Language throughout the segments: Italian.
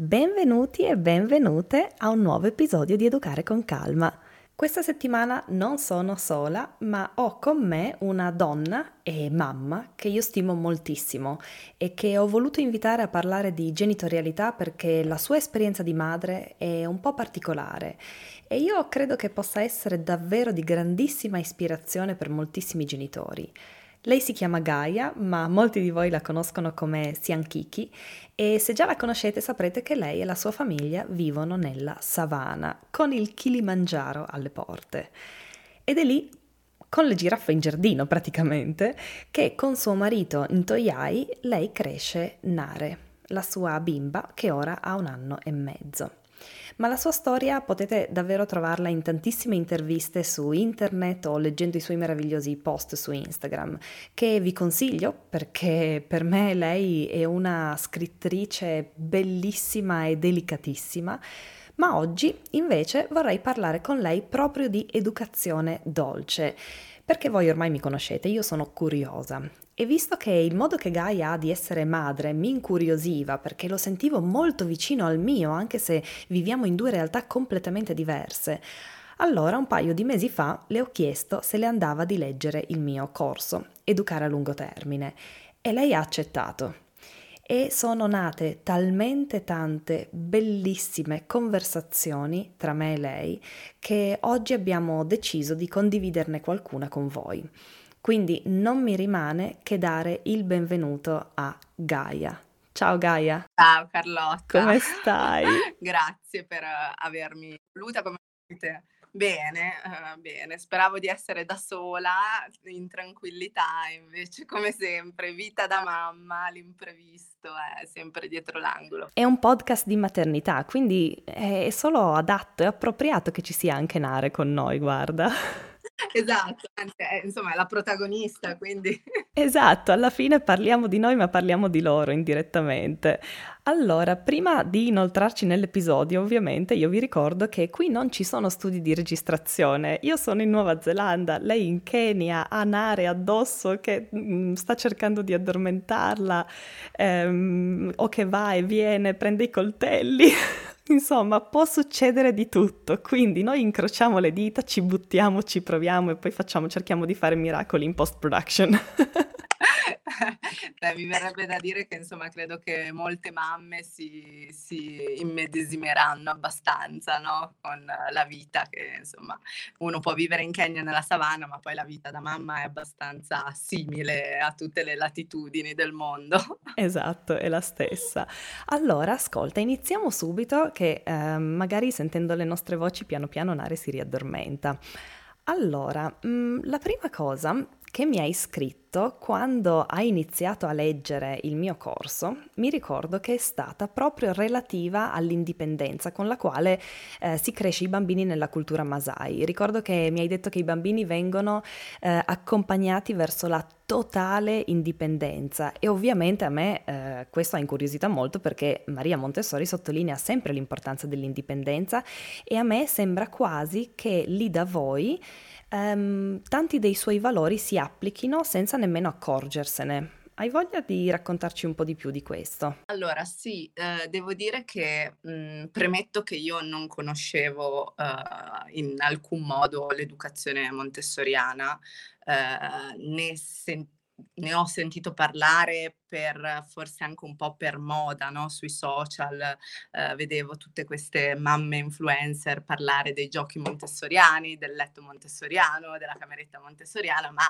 Benvenuti e benvenute a un nuovo episodio di Educare con Calma. Questa settimana non sono sola, ma ho con me una donna e mamma che io stimo moltissimo e che ho voluto invitare a parlare di genitorialità perché la sua esperienza di madre è un po' particolare e io credo che possa essere davvero di grandissima ispirazione per moltissimi genitori. Lei si chiama Gaia, ma molti di voi la conoscono come Sian Kiki e se già la conoscete saprete che lei e la sua famiglia vivono nella savana, con il Kilimangiaro alle porte. Ed è lì, con le giraffe in giardino praticamente, che con suo marito Ntoyai lei cresce Nare, la sua bimba che ora ha un anno e mezzo ma la sua storia potete davvero trovarla in tantissime interviste su internet o leggendo i suoi meravigliosi post su Instagram, che vi consiglio perché per me lei è una scrittrice bellissima e delicatissima. Ma oggi invece vorrei parlare con lei proprio di educazione dolce, perché voi ormai mi conoscete, io sono curiosa e visto che il modo che Gaia ha di essere madre mi incuriosiva perché lo sentivo molto vicino al mio, anche se viviamo in due realtà completamente diverse, allora un paio di mesi fa le ho chiesto se le andava di leggere il mio corso, Educare a lungo termine, e lei ha accettato. E sono nate talmente tante bellissime conversazioni tra me e lei che oggi abbiamo deciso di condividerne qualcuna con voi. Quindi non mi rimane che dare il benvenuto a Gaia. Ciao Gaia. Ciao Carlotta. Come stai? Grazie per avermi voluta come dite. Bene, uh, bene. Speravo di essere da sola, in tranquillità, invece come sempre, vita da mamma, l'imprevisto è sempre dietro l'angolo. È un podcast di maternità, quindi è solo adatto e appropriato che ci sia anche Nare con noi, guarda. Esatto, è, insomma è la protagonista, quindi... Esatto, alla fine parliamo di noi ma parliamo di loro indirettamente. Allora, prima di inoltrarci nell'episodio, ovviamente io vi ricordo che qui non ci sono studi di registrazione. Io sono in Nuova Zelanda, lei in Kenya, ha Nare addosso che mm, sta cercando di addormentarla ehm, o che va e viene, prende i coltelli. Insomma, può succedere di tutto, quindi noi incrociamo le dita, ci buttiamo, ci proviamo e poi facciamo, cerchiamo di fare miracoli in post production. Beh, mi verrebbe da dire che insomma credo che molte mamme si, si immedesimeranno abbastanza no? con la vita che insomma uno può vivere in Kenya nella savana ma poi la vita da mamma è abbastanza simile a tutte le latitudini del mondo. Esatto, è la stessa. Allora, ascolta, iniziamo subito che eh, magari sentendo le nostre voci piano piano Nare si riaddormenta. Allora, mh, mm, la prima cosa che mi hai scritto quando hai iniziato a leggere il mio corso, mi ricordo che è stata proprio relativa all'indipendenza con la quale eh, si cresce i bambini nella cultura Masai. Ricordo che mi hai detto che i bambini vengono eh, accompagnati verso la totale indipendenza e ovviamente a me eh, questo ha incuriosito molto perché Maria Montessori sottolinea sempre l'importanza dell'indipendenza e a me sembra quasi che lì da voi ehm, tanti dei suoi valori si applichino senza nemmeno accorgersene. Hai voglia di raccontarci un po' di più di questo? Allora, sì, eh, devo dire che mh, mhmm, premetto che io non conoscevo eh, in alcun modo l'educazione montessoriana, eh, né sentivo ne ho sentito parlare per forse anche un po' per moda, no? sui social, eh, vedevo tutte queste mamme influencer parlare dei giochi montessoriani, del letto montessoriano, della cameretta montessoriana, ma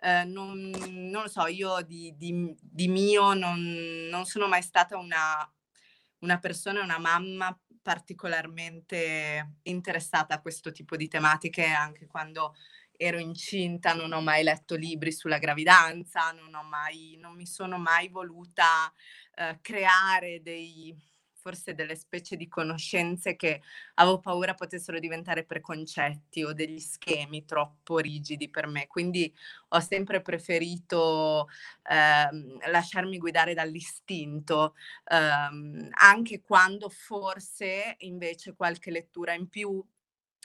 eh, non, non, lo so, io di, di, di mio non, non, sono mai stata una, una persona, una mamma particolarmente interessata a questo tipo di tematiche, anche quando ero incinta, non ho mai letto libri sulla gravidanza, non, mai, non mi sono mai voluta eh, creare dei, forse delle specie di conoscenze che avevo paura potessero diventare preconcetti o degli schemi troppo rigidi per me. Quindi ho sempre preferito ehm, lasciarmi guidare dall'istinto, ehm, anche quando forse invece qualche lettura in più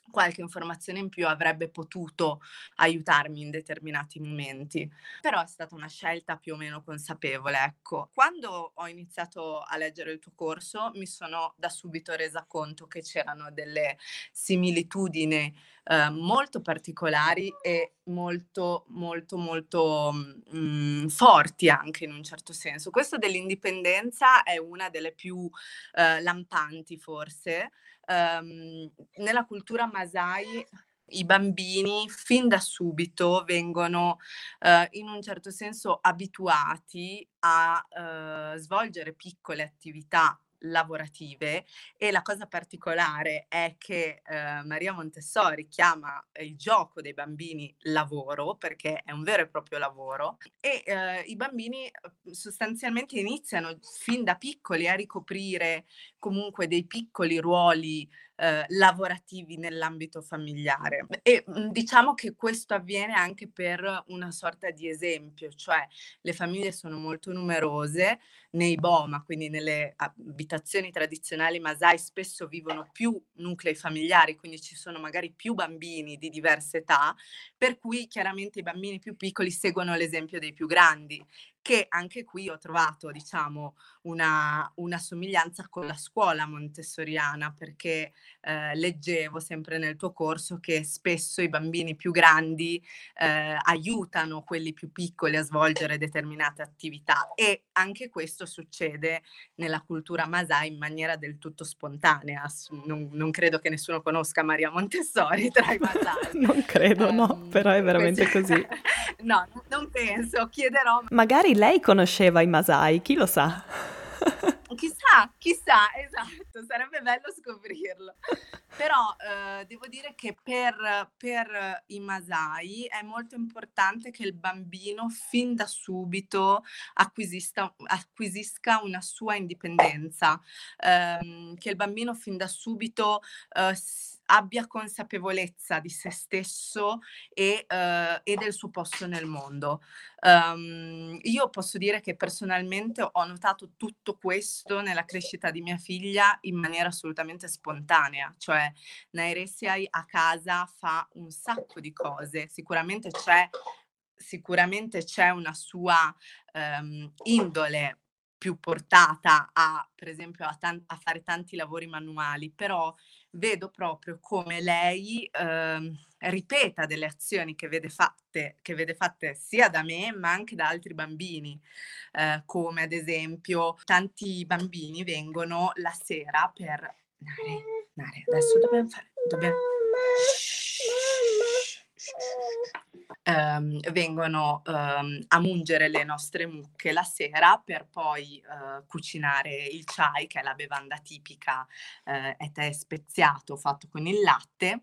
qualche informazione in più avrebbe potuto aiutarmi in determinati momenti. Però è stata una scelta più o meno consapevole, ecco. Quando ho iniziato a leggere il tuo corso mi sono da subito resa conto che c'erano delle similitudini eh, molto particolari e molto, molto, molto mh, mm, forti anche in un certo senso. Questo dell'indipendenza è una delle più eh, lampanti forse, um, nella cultura Masai i bambini fin da subito vengono uh, in un certo senso abituati a uh, svolgere piccole attività lavorative e la cosa particolare è che eh, Maria Montessori chiama il gioco dei bambini lavoro perché è un vero e proprio lavoro e eh, i bambini sostanzialmente iniziano fin da piccoli a ricoprire comunque dei piccoli ruoli eh, lavorativi nell'ambito familiare. E mhmm, diciamo che questo avviene anche per una sorta di esempio, cioè le famiglie sono molto numerose, nei Boma, quindi nelle abitazioni tradizionali Masai, spesso vivono più nuclei familiari, quindi ci sono magari più bambini di diverse età, per cui chiaramente i bambini più piccoli seguono l'esempio dei più grandi che anche qui ho trovato, diciamo, una, una somiglianza con la scuola montessoriana, perché eh, leggevo sempre nel tuo corso che spesso i bambini più grandi eh, aiutano quelli più piccoli a svolgere determinate attività e anche questo succede nella cultura Masai in maniera del tutto spontanea. Non, non credo che nessuno conosca Maria Montessori tra i Masai. non credo, um, no, però è veramente così. no, non penso, chiederò. Magari lei conosceva i Masai, chi lo sa? chissà, chissà, esatto, sarebbe bello scoprirlo. Però eh, devo dire che per, per, i Masai è molto importante che il bambino fin da subito acquisisca, una sua indipendenza, eh, che il bambino fin da subito eh, abbia consapevolezza di se stesso e, uh, e del suo posto nel mondo. Um, io posso dire che personalmente ho notato tutto questo nella crescita di mia figlia in maniera assolutamente spontanea, cioè Nairesiai a casa fa un sacco di cose, sicuramente c'è, sicuramente c'è una sua um, indole più portata a, per esempio, a, tan- a, fare tanti lavori manuali, però vedo proprio come lei eh, ripeta delle azioni che vede, fatte, che vede fatte sia da me ma anche da altri bambini, eh, come ad esempio tanti bambini vengono la sera per... Nare, Nare, adesso dobbiamo fare... Dobbiamo... Um, vengono um, a mungere le nostre mucche la sera per poi uh, cucinare il chai, che è la bevanda tipica, uh, è tè speziato fatto con il latte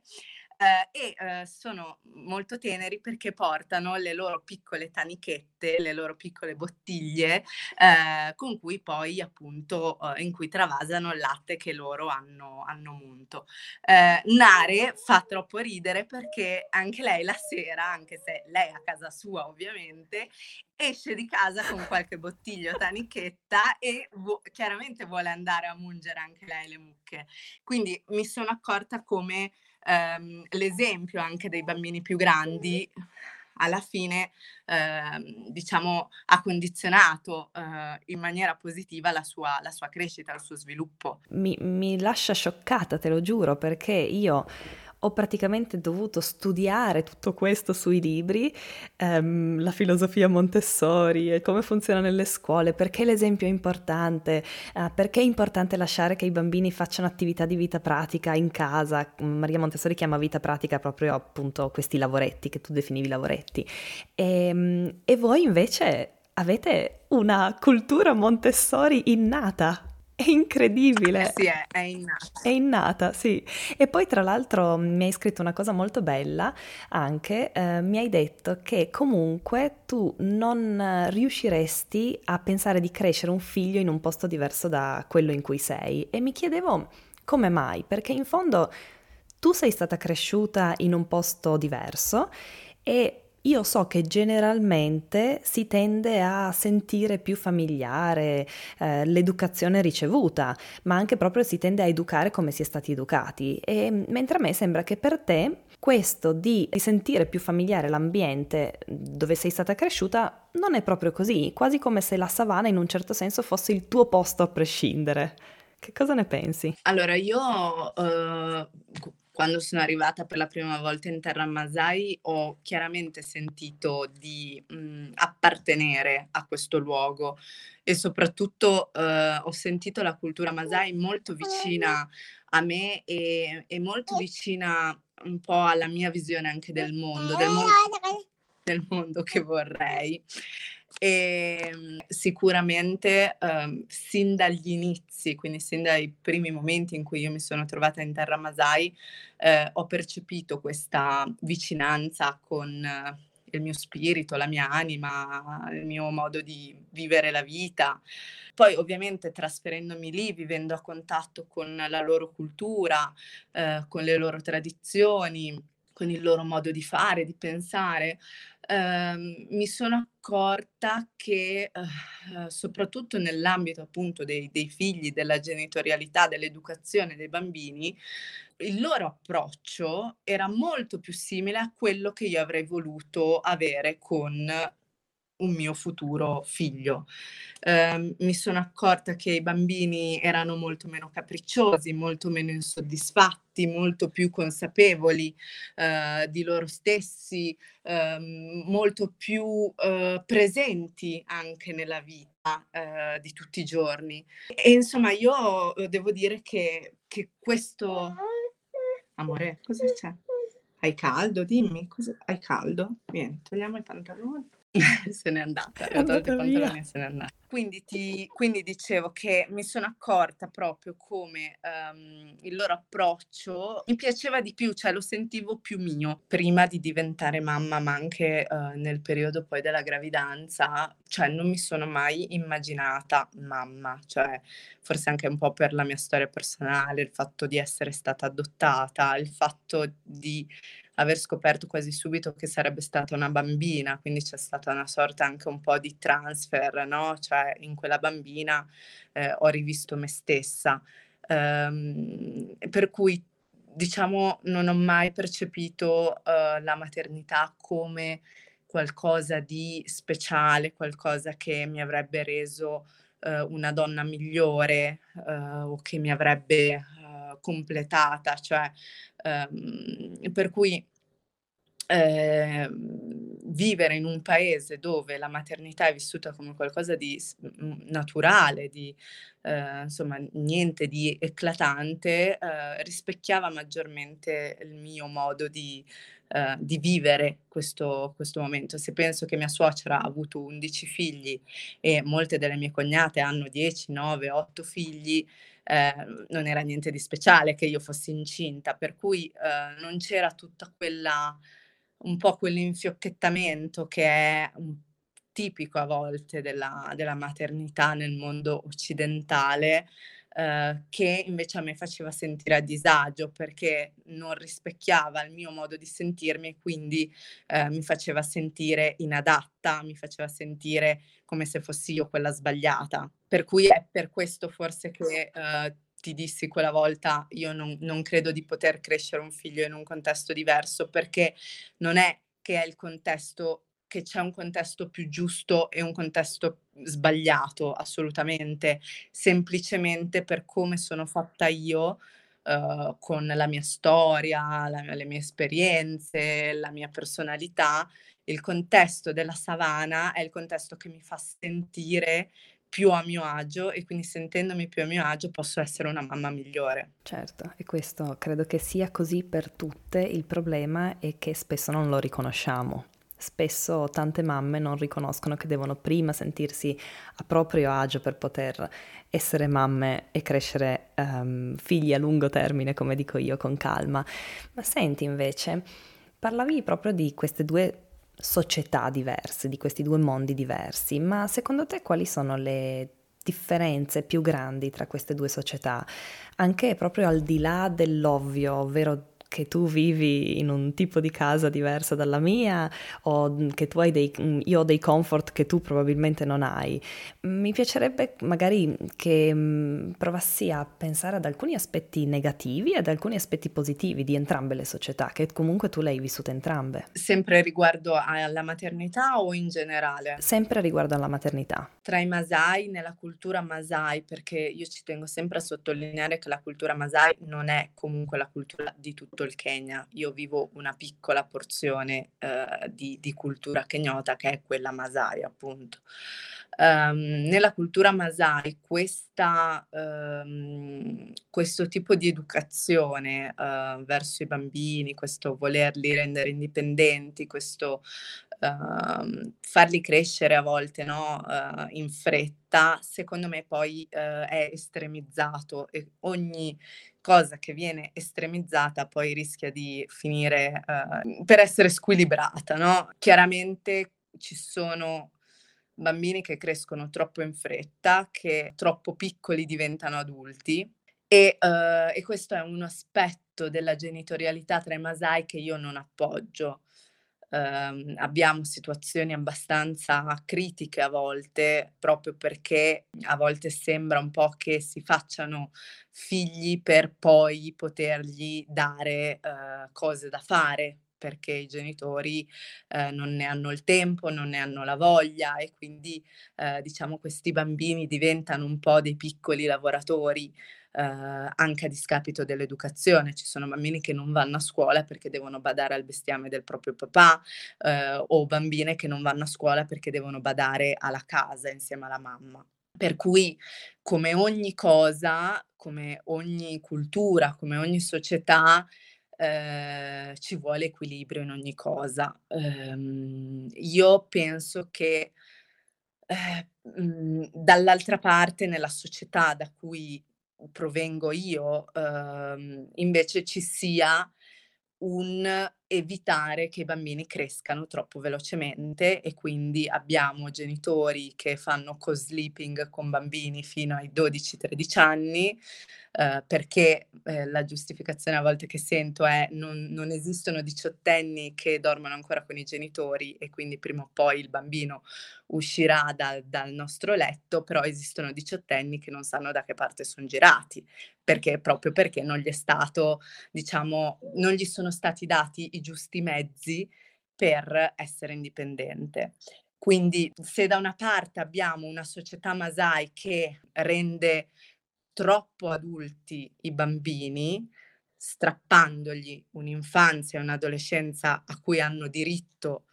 eh, e eh, sono molto teneri perché portano le loro piccole tanichette, le loro piccole bottiglie eh, con cui poi appunto eh, in cui travasano il latte che loro hanno, hanno munto. Eh, Nare fa troppo ridere perché anche lei la sera, anche se lei a casa sua ovviamente, esce di casa con qualche bottiglia o tanichetta e vo- chiaramente vuole andare a mungere anche lei le mucche. Quindi mi sono accorta come ehm, l'esempio anche dei bambini più grandi alla fine ehm, diciamo ha condizionato eh, in maniera positiva la sua, la sua, crescita, il suo sviluppo. Mi, mi lascia scioccata, te lo giuro, perché io ho praticamente dovuto studiare tutto questo sui libri, ehm, la filosofia Montessori e come funziona nelle scuole, perché l'esempio è importante, eh, perché è importante lasciare che i bambini facciano attività di vita pratica in casa. Maria Montessori chiama vita pratica proprio appunto questi lavoretti che tu definivi lavoretti. E, ehm, e voi invece avete una cultura Montessori innata. È incredibile. Sì, è, è, innata. È innata, sì. E poi tra l'altro mi hai scritto una cosa molto bella anche, eh, mi hai detto che comunque tu non riusciresti a pensare di crescere un figlio in un posto diverso da quello in cui sei. E mi chiedevo come mai, perché in fondo tu sei stata cresciuta in un posto diverso e io so che generalmente si tende a sentire più familiare eh, l'educazione ricevuta, ma anche proprio si tende a educare come si è stati educati. E, mentre a me sembra che per te questo di sentire più familiare l'ambiente dove sei stata cresciuta non è proprio così, quasi come se la savana in un certo senso fosse il tuo posto a prescindere. Che cosa ne pensi? Allora, io uh, quando sono arrivata per la prima volta in terra Masai ho chiaramente sentito di mh, appartenere a questo luogo e soprattutto uh, ho sentito la cultura Masai molto vicina a me e, e molto vicina un po' alla mia visione anche del mondo, del mondo, del mondo che vorrei. E ehm, sicuramente um, sin dagli inizi, quindi sin dai primi momenti in cui io mi sono trovata in terra Masai, eh, ho percepito questa vicinanza con eh, il mio spirito, la mia anima, il mio modo di vivere la vita. Poi ovviamente trasferendomi lì, vivendo a contatto con la loro cultura, eh, con le loro tradizioni, con il loro modo di fare, di pensare, ehm, mi sono accorta che eh, soprattutto nell'ambito appunto dei, dei figli, della genitorialità, dell'educazione dei bambini, il loro approccio era molto più simile a quello che io avrei voluto avere con un mio futuro figlio. Eh, mi sono accorta che i bambini erano molto meno capricciosi, molto meno insoddisfatti, molto più consapevoli eh, di loro stessi, eh, molto più eh, presenti anche nella vita eh, di tutti i giorni. E insomma, io eh, devo dire che, che questo... Amore, cosa c'è? Hai caldo? Dimmi, cosa... hai caldo? Vieni, togliamo i pantaloni. se n'è andata, è andata i pantaloni e se n'è andata. Quindi, ti, quindi dicevo che mi sono accorta proprio come um, il loro approccio mi piaceva di più, cioè lo sentivo più mio prima di diventare mamma, ma anche uh, nel periodo poi della gravidanza, cioè non mi sono mai immaginata mamma, cioè forse anche un po' per la mia storia personale, il fatto di essere stata adottata, il fatto di aver scoperto quasi subito che sarebbe stata una bambina, quindi c'è stata una sorta anche un po' di transfer, no? Cioè in quella bambina eh, ho rivisto me stessa. Um, per cui diciamo non ho mai percepito uh, la maternità come qualcosa di speciale, qualcosa che mi avrebbe reso uh, una donna migliore uh, o che mi avrebbe completata, cioè ehm, per cui eh, vivere in un paese dove la maternità è vissuta come qualcosa di naturale, di eh, insomma niente di eclatante, eh, rispecchiava maggiormente il mio modo di, eh, di vivere questo, questo, momento. Se penso che mia suocera ha avuto 11 figli e molte delle mie cognate hanno 10, 9, 8 figli, eh, non era niente di speciale che io fossi incinta, per cui eh, non c'era tutta quella, un po' quell'infiocchettamento che è tipico a volte della, della maternità nel mondo occidentale, eh, che invece a me faceva sentire a disagio perché non rispecchiava il mio modo di sentirmi e quindi eh, mi faceva sentire inadatta, mi faceva sentire come se fossi io quella sbagliata. Per cui è per questo forse che eh, ti dissi quella volta io non, non credo di poter crescere un figlio in un contesto diverso perché non è che è il contesto che c'è un contesto più giusto e un contesto sbagliato, assolutamente, semplicemente per come sono fatta io, uh, con la mia storia, la, le mie esperienze, la mia personalità, il contesto della savana è il contesto che mi fa sentire più a mio agio e quindi sentendomi più a mio agio posso essere una mamma migliore. Certo, e questo credo che sia così per tutte, il problema è che spesso non lo riconosciamo. Spesso tante mamme non riconoscono che devono prima sentirsi a proprio agio per poter essere mamme e crescere um, figli a lungo termine, come dico io, con calma. Ma senti invece, parlavi proprio di queste due società diverse, di questi due mondi diversi, ma secondo te quali sono le differenze più grandi tra queste due società, anche proprio al di là dell'ovvio, ovvero che tu vivi in un tipo di casa diversa dalla mia o che tu hai dei, io ho dei comfort che tu probabilmente non hai. Mi piacerebbe magari che mm, provassi a pensare ad alcuni aspetti negativi e ad alcuni aspetti positivi di entrambe le società, che comunque tu le hai vissute entrambe. Sempre riguardo alla maternità o in generale? Sempre riguardo alla maternità. Tra i Masai, nella cultura Masai, perché io ci tengo sempre a sottolineare che la cultura Masai non è comunque la cultura di tutto il Kenya. Io vivo una piccola porzione eh, di, di cultura kenyota che è quella Masai, appunto. Um, nella cultura Masai questa, um, questo tipo di educazione uh, verso i bambini, questo volerli rendere indipendenti, questo uh, farli crescere a volte no? uh, in fretta, secondo me poi è estremizzato e ogni cosa che viene estremizzata poi rischia di finire per essere squilibrata. No? Chiaramente ci sono bambini che crescono troppo in fretta, che troppo piccoli diventano adulti e, uh, e questo è un aspetto della genitorialità tra i Masai che io non appoggio. Uh, abbiamo situazioni abbastanza critiche a volte, proprio perché a volte sembra un po' che si facciano figli per poi potergli dare uh, cose da fare, perché i genitori eh, non ne hanno il tempo, non ne hanno la voglia e quindi eh, diciamo questi bambini diventano un po' dei piccoli lavoratori eh, anche a discapito dell'educazione. Ci sono bambini che non vanno a scuola perché devono badare al bestiame del proprio papà eh, o bambine che non vanno a scuola perché devono badare alla casa insieme alla mamma. Per cui, come ogni cosa, come ogni cultura, come ogni società, eh, ci vuole equilibrio in ogni cosa. Ehm, io penso che eh, mh, dall'altra parte, nella società da cui provengo io, ehm, invece ci sia un evitare che i bambini crescano troppo velocemente e quindi abbiamo genitori che fanno co-sleeping con bambini fino ai 12-13 anni, eh, perché eh, la giustificazione a volte che sento è non, non esistono diciottenni che dormono ancora con i genitori e quindi prima o poi il bambino uscirà da, dal nostro letto, però esistono diciottenni che non sanno da che parte sono girati, perché proprio perché non gli è stato, diciamo, non gli sono stati dati i giusti mezzi per essere indipendente. Quindi se da una parte abbiamo una società Masai che rende troppo adulti i bambini, strappandogli un'infanzia e un'adolescenza a cui hanno diritto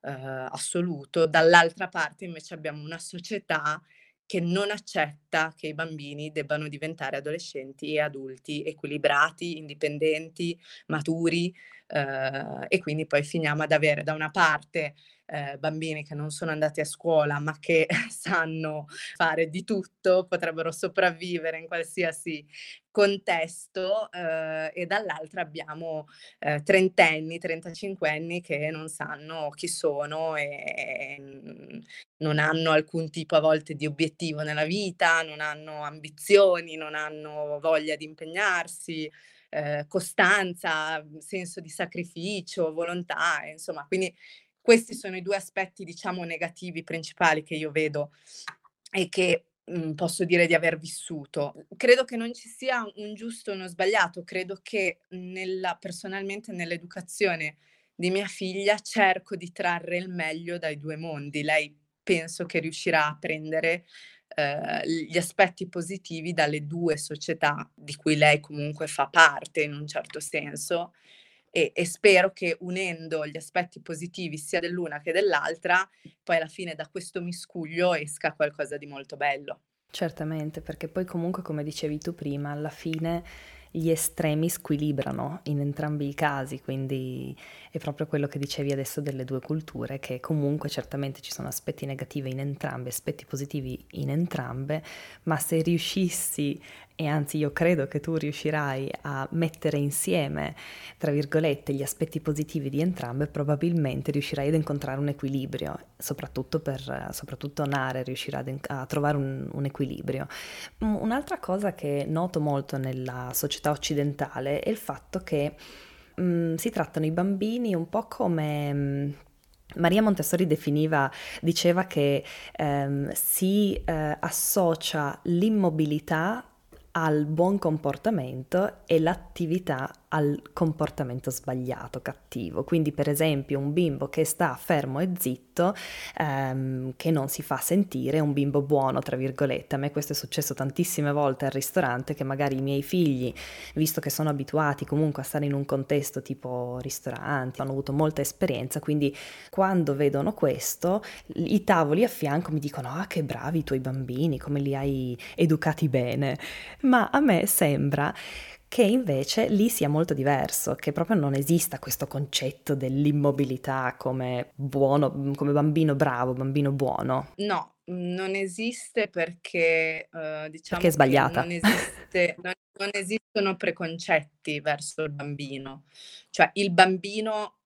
eh, assoluto, dall'altra parte invece abbiamo una società che non accetta che i bambini debbano diventare adolescenti e adulti equilibrati, indipendenti, maturi eh, e quindi poi finiamo ad avere da una parte eh, bambini che non sono andati a scuola ma che sanno fare di tutto, potrebbero sopravvivere in qualsiasi contesto eh, e dall'altra abbiamo eh, trentenni, trentacinquenni che non sanno chi sono e, e non hanno alcun tipo a volte di obiettivo nella vita, non hanno ambizioni, non hanno voglia di impegnarsi. Eh, costanza, senso di sacrificio, volontà, insomma, quindi questi sono i due aspetti, diciamo, negativi principali che io vedo e che mh, mhmm, posso dire di aver vissuto. Credo che non ci sia un giusto o uno sbagliato, credo che nella, personalmente nell'educazione di mia figlia cerco di trarre il meglio dai due mondi. Lei penso che riuscirà a prendere eh, gli aspetti positivi dalle due società di cui lei comunque fa parte in un certo senso e, e, spero che unendo gli aspetti positivi sia dell'una che dell'altra, poi alla fine da questo miscuglio esca qualcosa di molto bello. Certamente, perché poi comunque come dicevi tu prima, alla fine gli estremi squilibrano in entrambi i casi, quindi è proprio quello che dicevi adesso delle due culture, che comunque certamente ci sono aspetti negativi in entrambe, aspetti positivi in entrambe, ma se riuscissi e anzi io credo che tu riuscirai a mettere insieme, tra virgolette, gli aspetti positivi di entrambe, probabilmente riuscirai ad incontrare un equilibrio, soprattutto per, soprattutto Nare riuscirà a, trovare un, un equilibrio. Un'altra cosa che noto molto nella società occidentale è il fatto che mh, mm, si trattano i bambini un po' come... Mh, mm, Maria Montessori definiva, diceva che ehm, si eh, associa l'immobilità al buon comportamento e l'attività al comportamento sbagliato, cattivo. Quindi per esempio un bimbo che sta fermo e zitto, ehm, che non si fa sentire, è un bimbo buono, tra virgolette. A me questo è successo tantissime volte al ristorante, che magari i miei figli, visto che sono abituati comunque a stare in un contesto tipo ristoranti, hanno avuto molta esperienza, quindi quando vedono questo, i tavoli a fianco mi dicono, ah che bravi i tuoi bambini, come li hai educati bene. Ma a me sembra che invece lì sia molto diverso, che proprio non esista questo concetto dell'immobilità come buono, come bambino bravo, bambino buono. No, non esiste perché uh, diciamo perché è sbagliata. Non, esiste, non, non esistono preconcetti verso il bambino, cioè il bambino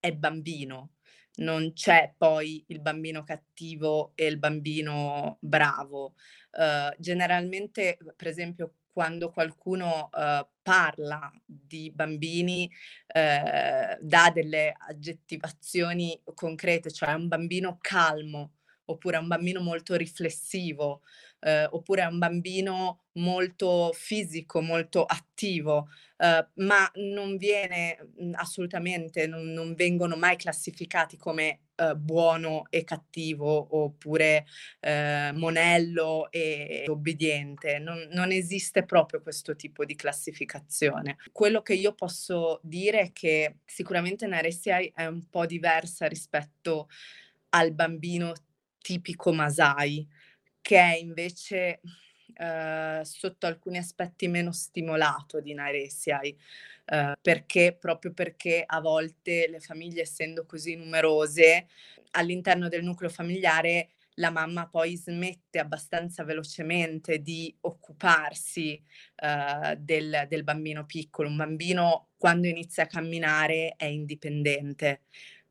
è bambino, non c'è poi il bambino cattivo e il bambino bravo. Uh, generalmente, per esempio, quando qualcuno uh, parla di bambini uh, dà delle aggettivazioni concrete, cioè un bambino calmo oppure un bambino molto riflessivo eh, oppure a un bambino molto fisico, molto attivo, eh, ma non viene mh, assolutamente, non, non, vengono mai classificati come eh, buono e cattivo oppure eh, monello e obbediente. Non, non esiste proprio questo tipo di classificazione. Quello che io posso dire è che sicuramente Naressia è un po' diversa rispetto al bambino tipico Masai, che è invece eh, sotto alcuni aspetti meno stimolato di Naresiai, eh, perché proprio perché a volte le famiglie essendo così numerose all'interno del nucleo familiare la mamma poi smette abbastanza velocemente di occuparsi uh, del, del, bambino piccolo. Un bambino quando inizia a camminare è indipendente,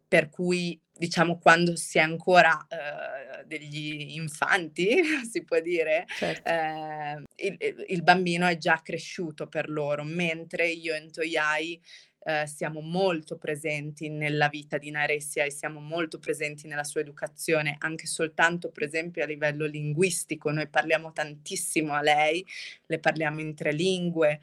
per cui diciamo quando si è ancora uh, degli infanti, si può dire, certo. uh, il, il, bambino è già cresciuto per loro, mentre io e Ntoyai uh, siamo molto presenti nella vita di Naressia e siamo molto presenti nella sua educazione, anche soltanto per esempio a livello linguistico, noi parliamo tantissimo a lei, le parliamo in tre lingue,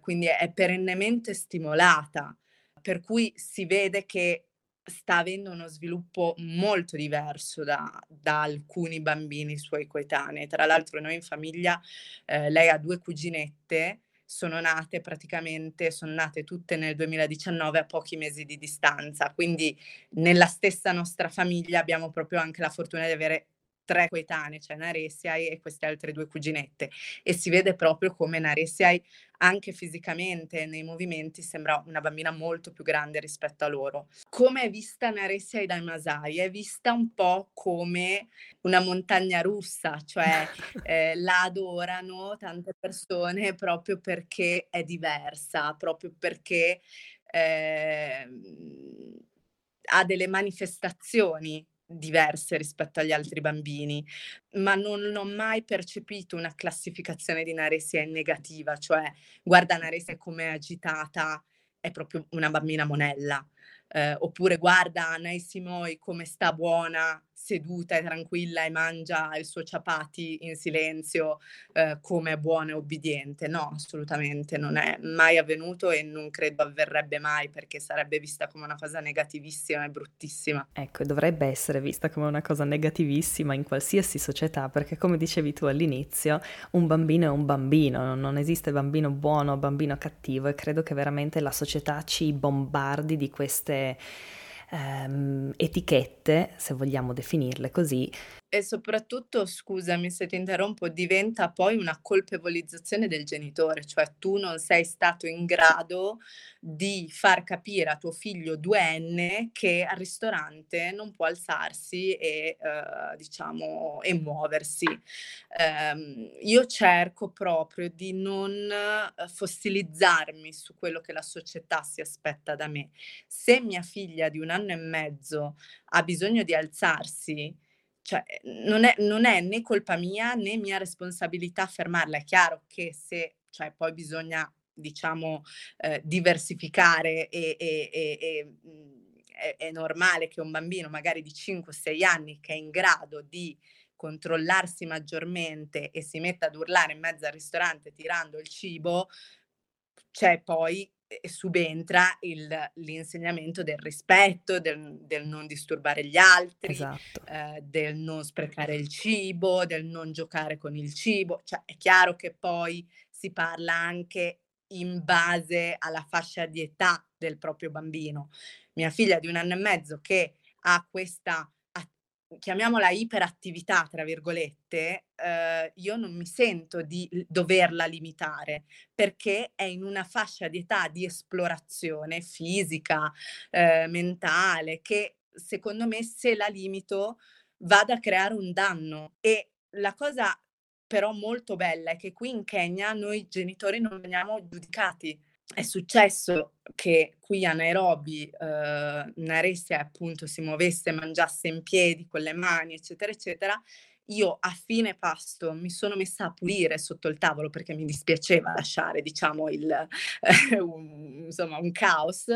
quindi è perennemente stimolata, per cui si vede che sta avendo uno sviluppo molto diverso da, da, alcuni bambini suoi coetanei. Tra l'altro noi in famiglia, eh, lei ha due cuginette, sono nate praticamente, sono nate tutte nel 2019 a pochi mesi di distanza, quindi nella stessa nostra famiglia abbiamo proprio anche la fortuna di avere tre coetanee, cioè Naresiai e queste altre due cuginette. E si vede proprio come Naresiai, anche fisicamente, nei movimenti, sembra una bambina molto più grande rispetto a loro. Come è vista Naresiai dai Masai? È vista un po' come una montagna russa, cioè eh, la adorano tante persone proprio perché è diversa, proprio perché eh, ha delle manifestazioni diverse rispetto agli altri bambini, ma non ho mai percepito una classificazione di Naresia in negativa, cioè guarda Naresia come agitata, è proprio una bambina monella, eh, oppure guarda Anai Simoi come sta buona, seduta e tranquilla e mangia il suo ciapati in silenzio eh, come buona e obbediente. No, assolutamente non è mai avvenuto e non credo avverrebbe mai perché sarebbe vista come una cosa negativissima e bruttissima. Ecco, dovrebbe essere vista come una cosa negativissima in qualsiasi società perché come dicevi tu all'inizio, un bambino è un bambino, non esiste bambino buono o bambino cattivo e credo che veramente la società ci bombardi di queste ehm, etichette, se vogliamo definirle così, e soprattutto, scusami se ti interrompo, diventa poi una colpevolizzazione del genitore, cioè tu non sei stato in grado di far capire a tuo figlio duenne che al ristorante non può alzarsi e, eh, diciamo, e muoversi. Eh, io cerco proprio di non eh, fossilizzarmi su quello che la società si aspetta da me. Se mia figlia di un anno e mezzo ha bisogno di alzarsi, cioè, non è, non è né colpa mia né mia responsabilità fermarla. È chiaro che se, cioè, poi bisogna diciamo, eh, diversificare e, e, e, e è, è, normale che un bambino magari di 5-6 anni che è in grado di controllarsi maggiormente e si metta ad urlare in mezzo al ristorante tirando il cibo, c'è poi e subentra il, l'insegnamento del rispetto, del, del, non disturbare gli altri, esatto. eh, del non sprecare il cibo, del non giocare con il cibo. Cioè, è chiaro che poi si parla anche in base alla fascia di età del proprio bambino. Mia figlia di un anno e mezzo che ha questa chiamiamola iperattività, tra virgolette, eh, io non mi sento di doverla limitare perché è in una fascia di età di esplorazione fisica, eh, mentale, che secondo me se la limito vada a creare un danno. E la cosa però molto bella è che qui in Kenya noi genitori non veniamo giudicati è successo che qui a Nairobi eh, Naressia appunto si muovesse, mangiasse in piedi con le mani, eccetera, eccetera, io a fine pasto mi sono messa a pulire sotto il tavolo perché mi dispiaceva lasciare, diciamo, il, eh, un, insomma, un caos.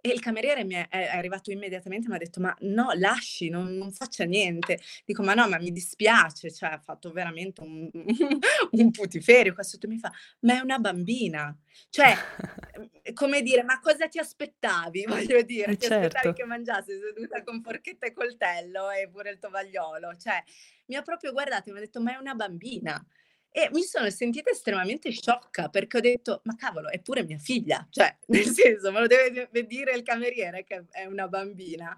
E il cameriere mi è, è arrivato immediatamente e mi ha detto: Ma no, lasci, non, non, faccia niente. Dico: Ma no, ma mi dispiace, cioè ha fatto veramente un, un putiferio. Qua sotto mi fa: Ma è una bambina. Cioè, come dire, ma cosa ti aspettavi? Voglio dire, eh ti certo. aspettavi che mangiassi seduta con forchetta e coltello e pure il tovagliolo. Cioè, mi ha proprio guardato e mi ha detto, ma è una bambina. E mi sono sentita estremamente sciocca perché ho detto, ma cavolo, è pure mia figlia, cioè, nel senso, me lo deve dire il cameriere che è una bambina.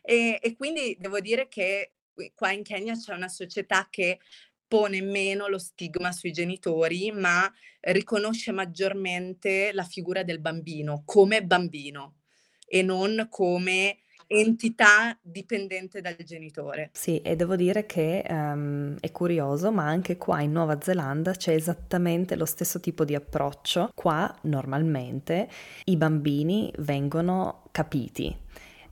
E, e quindi devo dire che qua in Kenya c'è una società che pone meno lo stigma sui genitori, ma riconosce maggiormente la figura del bambino come bambino e non come entità dipendente dal genitore. Sì, e devo dire che um, è curioso, ma anche qua in Nuova Zelanda c'è esattamente lo stesso tipo di approccio. Qua normalmente i bambini vengono capiti.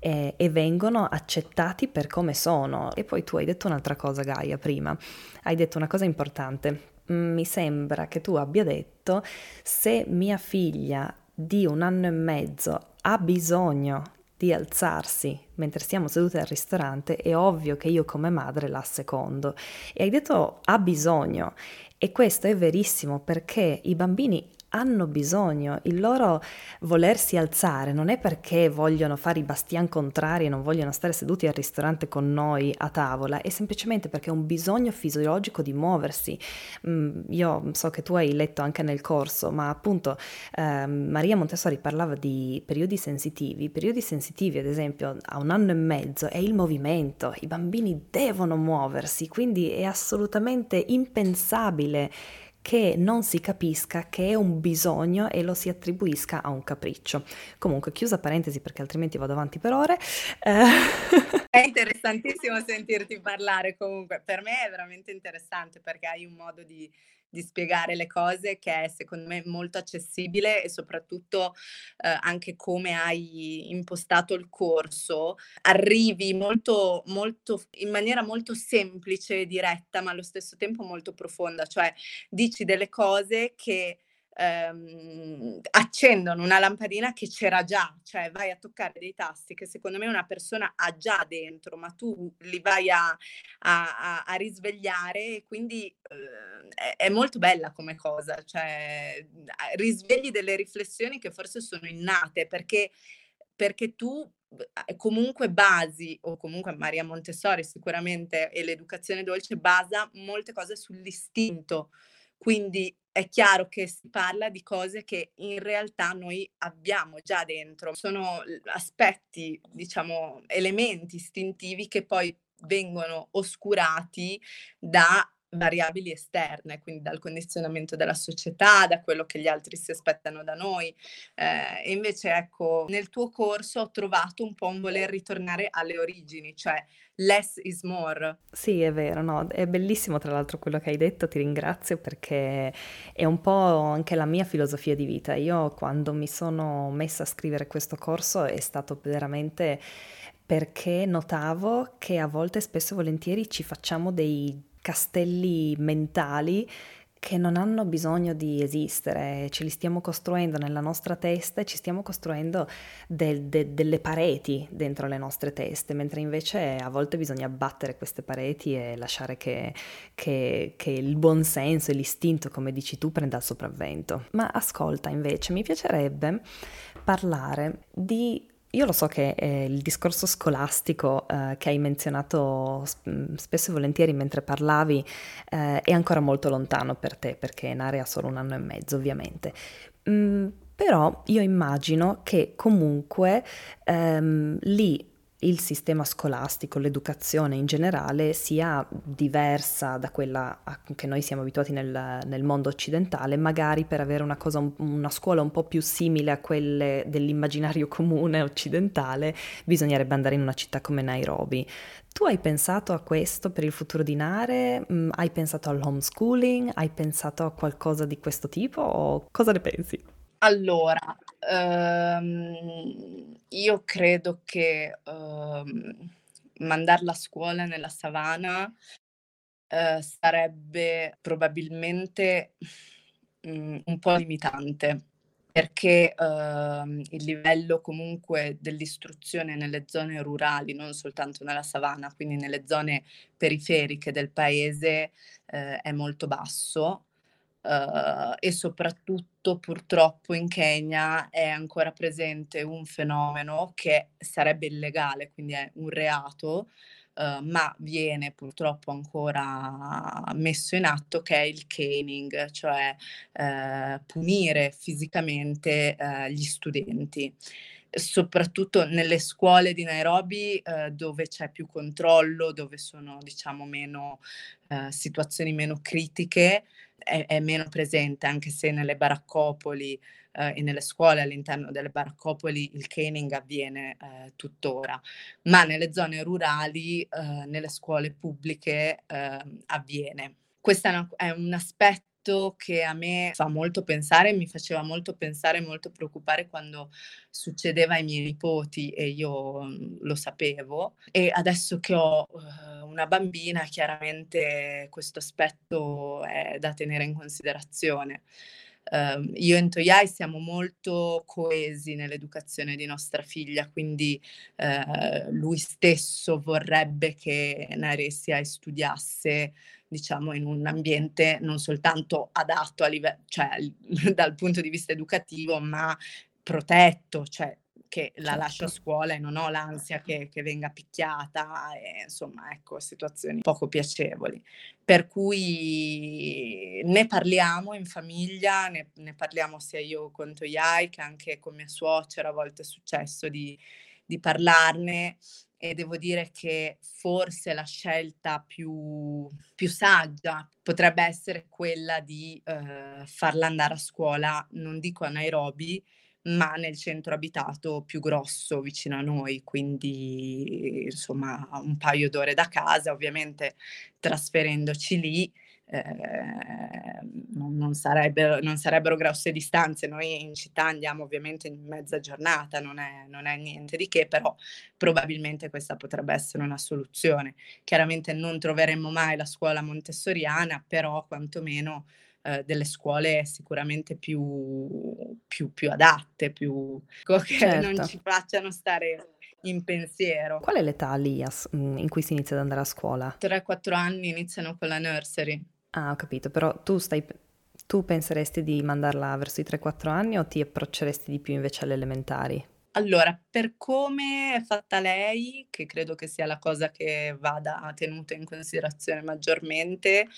E, vengono accettati per come sono. E poi tu hai detto un'altra cosa, Gaia, prima. Hai detto una cosa importante. Mi sembra che tu abbia detto se mia figlia di un anno e mezzo ha bisogno di alzarsi mentre siamo seduti al ristorante, è ovvio che io come madre la secondo. E hai detto ha bisogno. E questo è verissimo perché i bambini hanno bisogno, il loro volersi alzare non è perché vogliono fare i bastian contrari e non vogliono stare seduti al ristorante con noi a tavola, è semplicemente perché è un bisogno fisiologico di muoversi. Mm, io so che tu hai letto anche nel corso, ma appunto eh, Maria Montessori parlava di periodi sensitivi. Periodi sensitivi, ad esempio, a un anno e mezzo è il movimento, i bambini devono muoversi, quindi è assolutamente impensabile che non si capisca che è un bisogno e lo si attribuisca a un capriccio. Comunque, chiusa parentesi perché altrimenti vado avanti per ore. Eh... È interessantissimo sentirti parlare comunque, per me è veramente interessante perché hai un modo di di spiegare le cose che è secondo me molto accessibile e soprattutto eh, anche come hai impostato il corso, arrivi molto, molto, in maniera molto semplice e diretta, ma allo stesso tempo molto profonda, cioè dici delle cose che ehm, accendono una lampadina che c'era già, cioè vai a toccare dei tasti che secondo me una persona ha già dentro, ma tu li vai a, a, a risvegliare e quindi eh, è, è, molto bella come cosa, cioè risvegli delle riflessioni che forse sono innate perché, perché tu comunque basi, o comunque Maria Montessori sicuramente e l'educazione dolce basa molte cose sull'istinto, quindi è chiaro che si parla di cose che in realtà noi abbiamo già dentro, sono aspetti, diciamo, elementi istintivi che poi vengono oscurati da variabili esterne, quindi dal condizionamento della società, da quello che gli altri si aspettano da noi. Eh, invece, ecco, nel tuo corso ho trovato un po' un voler ritornare alle origini, cioè less is more. Sì, è vero, no? è bellissimo tra l'altro quello che hai detto, ti ringrazio perché è un po' anche la mia filosofia di vita. Io quando mi sono messa a scrivere questo corso è stato veramente perché notavo che a volte spesso e volentieri ci facciamo dei castelli mentali che non hanno bisogno di esistere, ce li stiamo costruendo nella nostra testa e ci stiamo costruendo del, de, delle pareti dentro le nostre teste, mentre invece a volte bisogna abbattere queste pareti e lasciare che, che, che il buon senso e l'istinto, come dici tu, prenda il sopravvento. Ma ascolta invece, mi piacerebbe parlare di io lo so che eh, il discorso scolastico eh, che hai menzionato mm, spesso e volentieri mentre parlavi eh, è ancora molto lontano per te perché Nare ha solo un anno e mezzo ovviamente. Mm, però io immagino che comunque ehm, lì il sistema scolastico, l'educazione in generale sia diversa da quella a che noi siamo abituati nel, nel mondo occidentale, magari per avere una, cosa, una scuola un po' più simile a quelle dell'immaginario comune occidentale bisognerebbe andare in una città come Nairobi. Tu hai pensato a questo per il futuro di Nare? Mm, hai pensato all'homeschooling? Hai pensato a qualcosa di questo tipo o cosa ne pensi? Allora, ehm, io credo che, uhm, mandarla a scuola nella savana, ehm, sarebbe probabilmente, mhmm, un po' limitante, perché, uhm, il livello comunque dell'istruzione nelle zone rurali, non soltanto nella savana, quindi nelle zone periferiche del paese, ehm, è molto basso uh, e soprattutto purtroppo in Kenya è ancora presente un fenomeno che sarebbe illegale, quindi è un reato, uh, ma viene purtroppo ancora messo in atto che è il caning, cioè uh, punire fisicamente gli studenti soprattutto nelle scuole di Nairobi eh, dove c'è più controllo, dove sono diciamo meno eh, situazioni meno critiche, è, è, meno presente, anche se nelle baraccopoli eh, e nelle scuole all'interno delle baraccopoli il caning avviene eh, tuttora, ma nelle zone rurali, eh, nelle scuole pubbliche ehm, avviene. Questo è, è un aspetto che a me fa molto pensare, mi faceva molto pensare, molto preoccupare quando succedeva ai miei nipoti e io mhmm, lo sapevo. E adesso che ho uh, una bambina, chiaramente questo aspetto è da tenere in considerazione. Uh, io e Toyai siamo molto coesi nell'educazione di nostra figlia, quindi uh, lui stesso vorrebbe che Naresia studiasse diciamo, in un ambiente non soltanto adatto a livello, cioè dal punto di vista educativo, ma protetto, cioè che la certo. lascio a scuola e non ho l'ansia che, che, venga picchiata, e, insomma, ecco, situazioni poco piacevoli. Per cui ne parliamo in famiglia, ne, ne parliamo sia io con Toyai che anche con mia suocera, a volte è successo di, di parlarne e devo dire che forse la scelta più, più saggia potrebbe essere quella di eh, farla andare a scuola, non dico a Nairobi, ma nel centro abitato più grosso vicino a noi, quindi insomma un paio d'ore da casa, ovviamente trasferendoci lì eh, non, non, sarebbero, non, sarebbero, grosse distanze. Noi in città andiamo ovviamente in mezza giornata, non è, non è niente di che, però probabilmente questa potrebbe essere una soluzione. Chiaramente non troveremmo mai la scuola montessoriana, però quantomeno eh, delle scuole sicuramente più, più, più adatte, più che certo. non ci facciano stare in pensiero. Qual è l'età lì in cui si inizia ad andare a scuola? 3-4 anni iniziano con la nursery. Ah, ho capito, però tu stai... Tu penseresti di mandarla verso i 3-4 anni o ti approcceresti di più invece alle elementari? Allora, per come è fatta lei, che credo che sia la cosa che vada tenuta in considerazione maggiormente,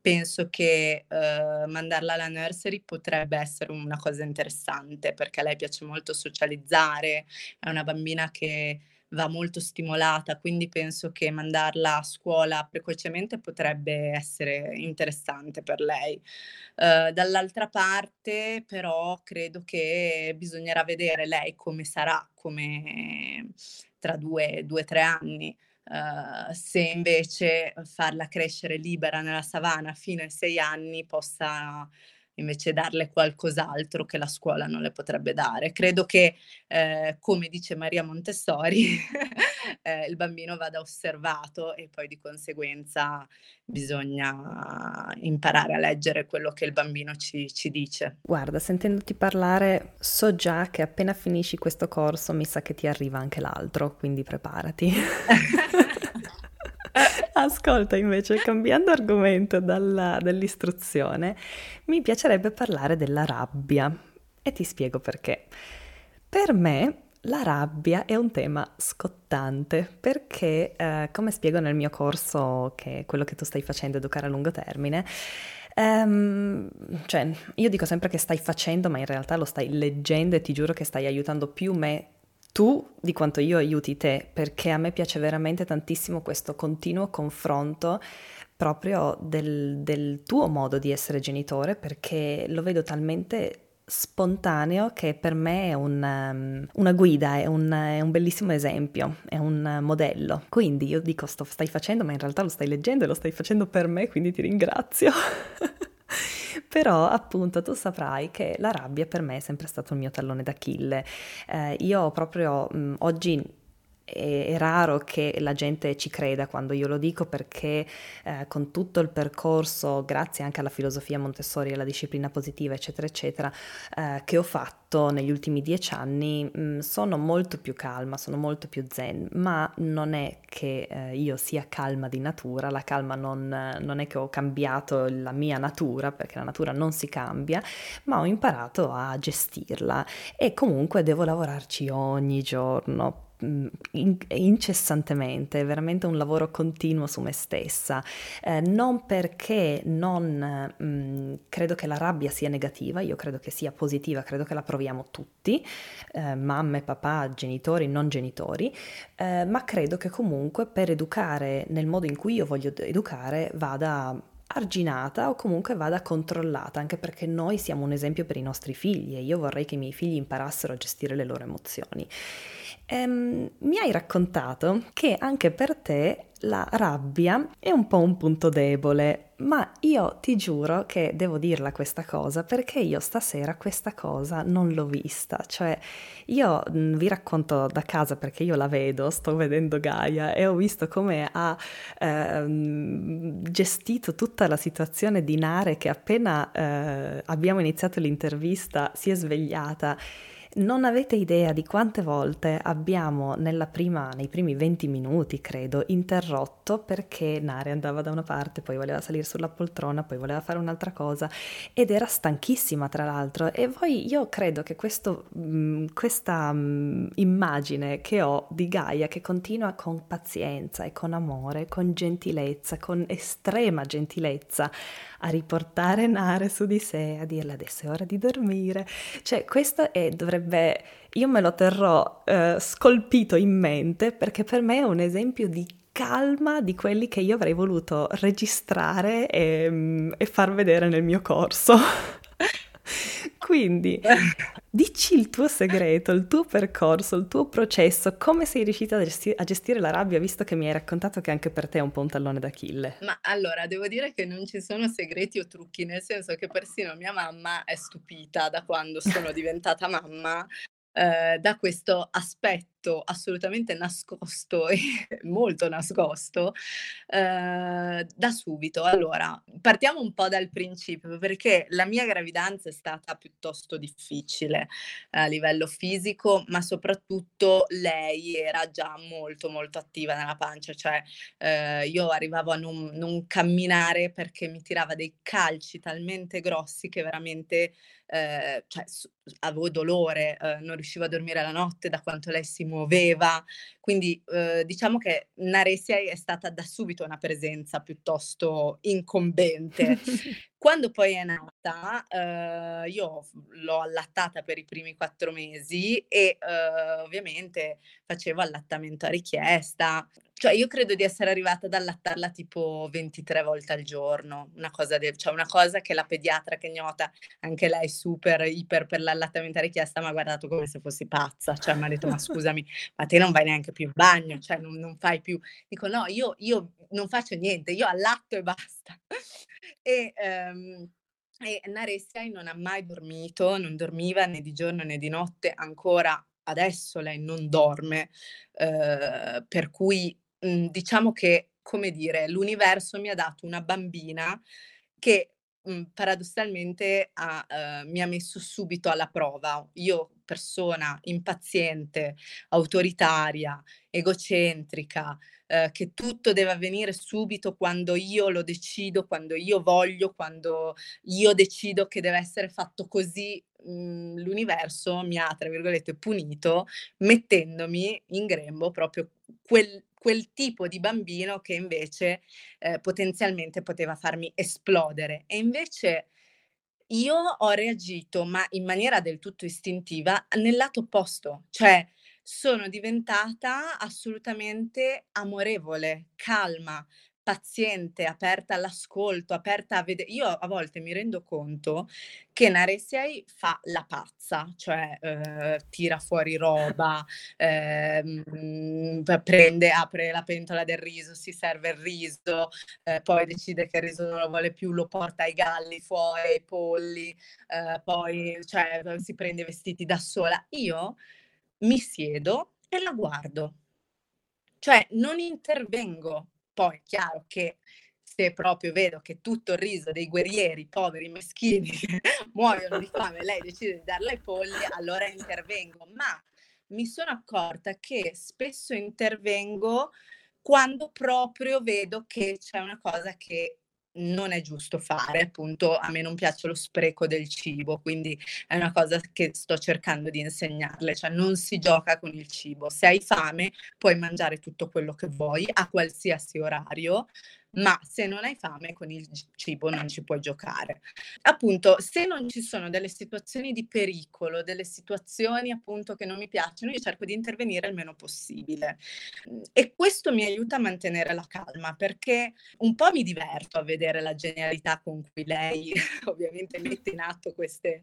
penso che uh, mandarla alla nursery potrebbe essere una cosa interessante perché a lei piace molto socializzare, è una bambina che va molto stimolata, quindi penso che mandarla a scuola precocemente potrebbe essere interessante per lei. Uh, dall'altra parte, però, credo che bisognerà vedere lei come sarà come tra due o tre anni. Uh, se invece farla crescere libera nella savana fino ai sei anni possa invece darle qualcos'altro che la scuola non le potrebbe dare. Credo che, eh, come dice Maria Montessori, eh, il bambino vada osservato e poi di conseguenza bisogna imparare a leggere quello che il bambino ci, ci dice. Guarda, sentendoti parlare, so già che appena finisci questo corso mi sa che ti arriva anche l'altro, quindi preparati. Ascolta invece, cambiando argomento dalla, dall'istruzione, mi piacerebbe parlare della rabbia e ti spiego perché. Per me la rabbia è un tema scottante perché, eh, come spiego nel mio corso, che è quello che tu stai facendo, educare a lungo termine, ehm, cioè io dico sempre che stai facendo, ma in realtà lo stai leggendo e ti giuro che stai aiutando più me tu di quanto io aiuti te, perché a me piace veramente tantissimo questo continuo confronto proprio del, del tuo modo di essere genitore, perché lo vedo talmente spontaneo che per me è un, um, una guida, è un, è un, bellissimo esempio, è un modello. Quindi io dico sto stai facendo, ma in realtà lo stai leggendo e lo stai facendo per me, quindi ti ringrazio. Però appunto tu saprai che la rabbia per me è sempre stato il mio tallone d'Achille. Eh, io proprio mh, oggi è, raro che la gente ci creda quando io lo dico perché eh, con tutto il percorso, grazie anche alla filosofia Montessori alla disciplina positiva, eccetera, eccetera, eh, che ho fatto negli ultimi dieci anni, mh, mm, sono molto più calma, sono molto più zen, ma non è che eh, io sia calma di natura, la calma non, non è che ho cambiato la mia natura, perché la natura non si cambia, ma ho imparato a gestirla e comunque devo lavorarci ogni giorno incessantemente, è veramente un lavoro continuo su me stessa, eh, non perché non mh, credo che la rabbia sia negativa, io credo che sia positiva, credo che la proviamo tutti, eh, mamme, papà, genitori, non genitori, eh, ma credo che comunque per educare nel modo in cui io voglio educare vada arginata o comunque vada controllata, anche perché noi siamo un esempio per i nostri figli e io vorrei che i miei figli imparassero a gestire le loro emozioni. Ehm, mi hai raccontato che anche per te la rabbia è un po' un punto debole, ma io ti giuro che devo dirla questa cosa perché io stasera questa cosa non l'ho vista, cioè io mh, vi racconto da casa perché io la vedo, sto vedendo Gaia e ho visto come ha ehm, gestito tutta la situazione di Nare che appena eh, abbiamo iniziato l'intervista si è svegliata non avete idea di quante volte abbiamo prima, nei primi 20 minuti, credo, interrotto perché Nare andava da una parte, poi voleva salire sulla poltrona, poi voleva fare un'altra cosa ed era stanchissima tra l'altro. E poi io credo che questo, mm, questa mm, immagine che ho di Gaia che continua con pazienza e con amore, con gentilezza, con estrema gentilezza a riportare Nare su di sé, a dirle adesso è ora di dormire. Cioè questo è, dovrebbe, io me lo terrò eh, scolpito in mente perché per me è un esempio di calma di quelli che io avrei voluto registrare e, e far vedere nel mio corso. Quindi dici il tuo segreto, il tuo percorso, il tuo processo, come sei riuscita a, gesti- a, gestire la rabbia, visto che mi hai raccontato che anche per te è un po' un tallone d'Achille. Ma allora, devo dire che non ci sono segreti o trucchi, nel senso che persino mia mamma è stupita da quando sono diventata mamma eh, da questo aspetto assolutamente nascosto e molto nascosto eh, da subito. Allora, partiamo un po' dal principio perché la mia gravidanza è stata piuttosto difficile a livello fisico, ma soprattutto lei era già molto molto attiva nella pancia, cioè eh, io arrivavo a non, non camminare perché mi tirava dei calci talmente grossi che veramente eh, cioè, avevo dolore, eh, non riuscivo a dormire la notte da quanto lei si muoveva, quindi eh, diciamo che Naresia è stata da subito una presenza piuttosto incombente. Quando poi è nata, eh, io l'ho allattata per i primi quattro mesi e eh, ovviamente facevo allattamento a richiesta, cioè io credo di essere arrivata ad allattarla tipo 23 volte al giorno, una cosa, de- cioè una cosa che la pediatra che gnota, anche lei super iper per l'allattamento richiesta, mi ha guardato come se fossi pazza, cioè mi ha detto ma scusami, ma te non vai neanche più in bagno, cioè non, non fai più, dico no, io, io non faccio niente, io allatto e basta. e, ehm, E Naresiai non ha mai dormito, non dormiva né di giorno né di notte, ancora adesso lei non dorme, uhm, per cui, mhmm, diciamo che, come dire, l'universo mi ha dato una bambina che, mhmm, paradossalmente ha uhm, mi ha messo subito alla prova. Io, persona impaziente, autoritaria, egocentrica, uhm, che tutto deve avvenire subito quando io lo decido, quando io voglio, quando io decido che deve essere fatto così, mhmm, l'universo mi ha, tra virgolette, "punito" mettendomi in grembo proprio quel quel tipo di bambino che invece, ehm, potenzialmente poteva farmi esplodere. E invece io ho reagito, ma in maniera del tutto istintiva, nel lato opposto, cioè sono diventata assolutamente amorevole, calma, paziente, aperta all'ascolto, aperta a vede io a volte mi rendo conto che Naresiai fa la pazza, cioè, uhm, tira fuori roba, p prende apre la pentola del riso, si serve il riso, ehm, poi decide che il riso non lo vuole più, lo porta ai galli fuori, ai polli, ehm, poi cioè, si prende i vestiti da sola. Io mi siedo e la guardo. Cioè non intervengo. Poi è chiaro che se proprio vedo che tutto il riso dei guerrieri, poveri meschini, muoiono di fame e lei decide di darlo ai polli, allora intervengo. Ma mi sono accorta che spesso intervengo quando proprio vedo che c'è una cosa che non è giusto fare, appunto a me non piace lo spreco del cibo, quindi è una cosa che sto cercando di insegnarle, cioè non si gioca con il cibo. Se hai fame puoi mangiare tutto quello che vuoi a qualsiasi orario, ma se non hai fame con il cibo non ci puoi giocare. Appunto, se non ci sono delle situazioni di pericolo, delle situazioni appunto che non mi piacciono, io cerco di intervenire il meno possibile. Mhmm, e questo mi aiuta a mantenere la calma, perché un po' mi diverto a vedere la genialità con cui lei ovviamente mette in atto queste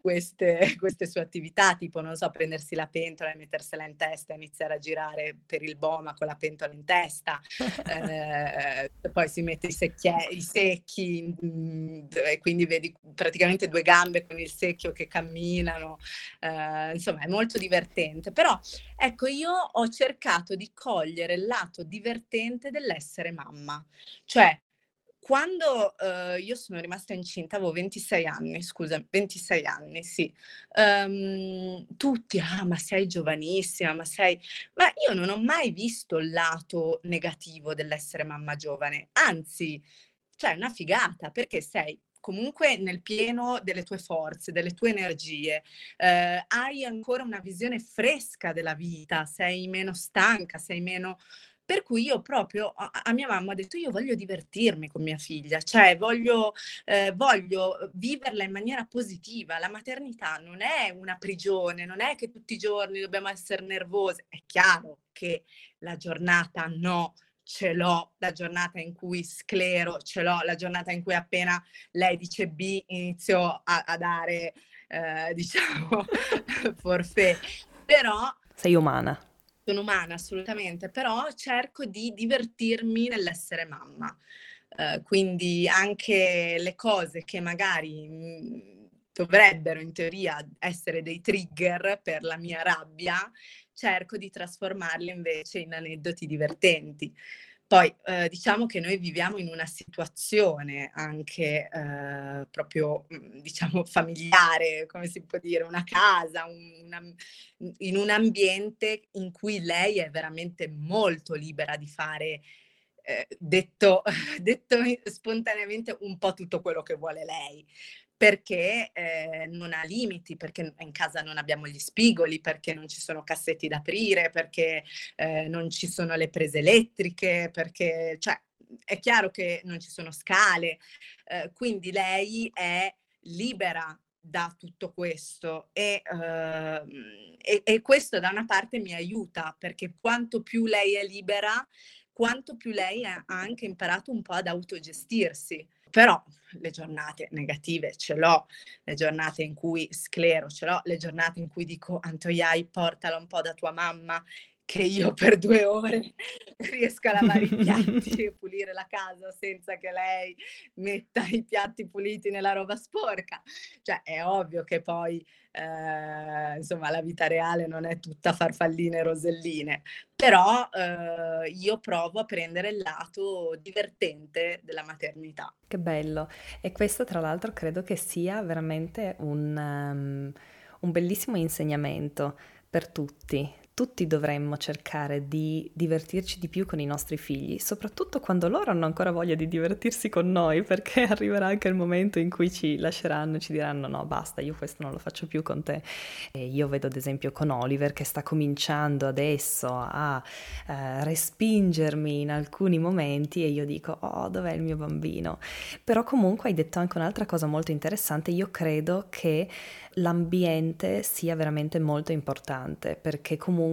queste queste sue attività, tipo, non so, prendersi la pentola e mettersela in testa iniziare a girare per il Boma con la pentola in testa, ehm, poi si mette i secchie i secchi, mhmm, e quindi vedi praticamente 2 gambe con il secchio che camminano, ehm, insomma è molto divertente. Però, ecco, io ho cercato di cogliere il lato divertente dell'essere mamma. Cioè, quando, uhm, io sono rimasta incinta avevo 26 anni, scusa, 26 anni, sì. Uhm, tutti: "Ah, ma sei giovanissima, ma sei" ma io non ho mai visto il lato negativo dell'essere mamma giovane, anzi, cioè è una figata, perché sei comunque nel pieno delle tue forze, delle tue energie, ehm, hai ancora una visione fresca della vita, sei meno stanca, sei meno per cui io proprio a a mia mamma ho detto: "Io voglio divertirmi con mia figlia, cioè voglio ehm, voglio viverla in maniera positiva. La maternità non è una prigione, non è che tutti i giorni dobbiamo esser nervose. È chiaro che la giornata no, ce l'ho, la giornata in cui sclero, ce l'ho, la giornata in cui appena lei dice B inizio a a dare, ehm, diciamo forfait. Però Sei umana. Sono umana assolutamente, però cerco di divertirmi nell'essere mamma. Uhm, quindi anche le cose che magari, mhmm, dovrebbero in teoria essere dei trigger per la mia rabbia, cerco di trasformarle invece in aneddoti divertenti. Poi, uhm, diciamo che noi viviamo in una situazione anche, uhm, proprio, mhmm, diciamo familiare, come si può dire, una casa, un una in un ambiente in cui lei è veramente molto libera di fare, ehm, detto detto spontaneamente un po' tutto quello che vuole lei, perché, ehm, non ha limiti, perché in casa non abbiamo gli spigoli, perché non ci sono cassetti da aprire, perché, ehm, non ci sono le prese elettriche, perché cioè, è chiaro che non ci sono scale, uhm, quindi lei è libera da tutto questo e, uhm, e e questo da una parte mi aiuta, perché quanto più lei è libera, quanto più lei ha anche imparato un po' ad autogestirsi. Però le giornate negative ce l'ho, le giornate in cui sclero ce l'ho, le giornate in cui dico: "Antoiai, portala un po' da tua mamma", che io per due ore riesca a lavare i piatti e pulire la casa senza che lei metta i piatti puliti nella roba sporca. Cioè è ovvio che poi eh, insomma la vita reale non è tutta farfalline e roselline, però eh, io provo a prendere il lato divertente della maternità. Che bello. E questo tra l'altro credo che sia veramente un, um, un bellissimo insegnamento per tutti, tutti dovremmo cercare di divertirci di più con i nostri figli, soprattutto quando loro hanno ancora voglia di divertirsi con noi, perché arriverà anche il momento in cui ci lasceranno e ci diranno no, basta, io questo non lo faccio più con te. E io vedo ad esempio con Oliver che sta cominciando adesso a eh, respingermi in alcuni momenti e io dico oh, dov'è il mio bambino? Però comunque hai detto anche un'altra cosa molto interessante, io credo che l'ambiente sia veramente molto importante perché comunque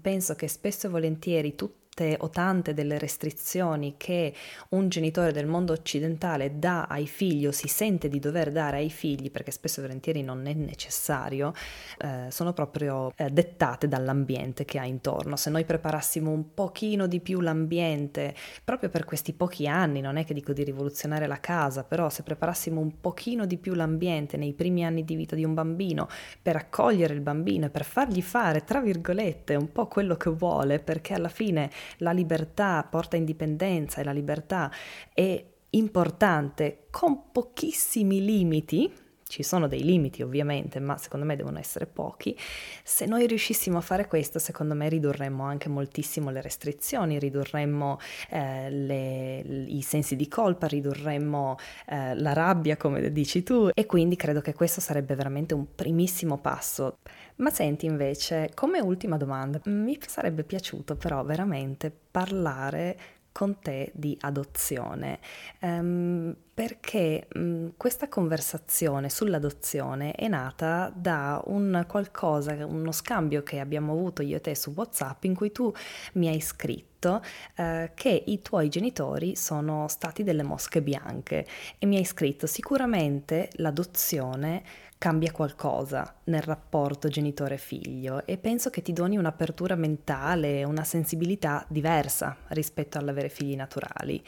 penso che spesso e volentieri tutti molte o tante delle restrizioni che un genitore del mondo occidentale dà ai figli o si sente di dover dare ai figli, perché spesso e volentieri non è necessario, eh, sono proprio eh, dettate dall'ambiente che ha intorno. Se noi preparassimo un pochino di più l'ambiente, proprio per questi pochi anni, non è che dico di rivoluzionare la casa, però se preparassimo un pochino di più l'ambiente nei primi anni di vita di un bambino per accogliere il bambino e per fargli fare, tra virgolette, un po' quello che vuole, perché alla fine la libertà porta indipendenza e la libertà è importante con pochissimi limiti, ci sono dei limiti ovviamente, ma secondo me devono essere pochi. Se noi riuscissimo a fare questo, secondo me ridurremmo anche moltissimo le restrizioni, ridurremmo eh, le, i sensi di colpa, ridurremmo eh, la rabbia, come dici tu, e quindi credo che questo sarebbe veramente un primissimo passo. Ma senti invece, come ultima domanda, mi sarebbe piaciuto però veramente parlare con te di adozione, um, perché um, questa conversazione sull'adozione è nata da un qualcosa, uno scambio che abbiamo avuto io e te su WhatsApp in cui tu mi hai scritto uh, che i tuoi genitori sono stati delle mosche bianche e mi hai scritto sicuramente l'adozione cambia qualcosa nel rapporto genitore-figlio e penso che ti doni un'apertura mentale, una sensibilità diversa rispetto all'avere figli naturali.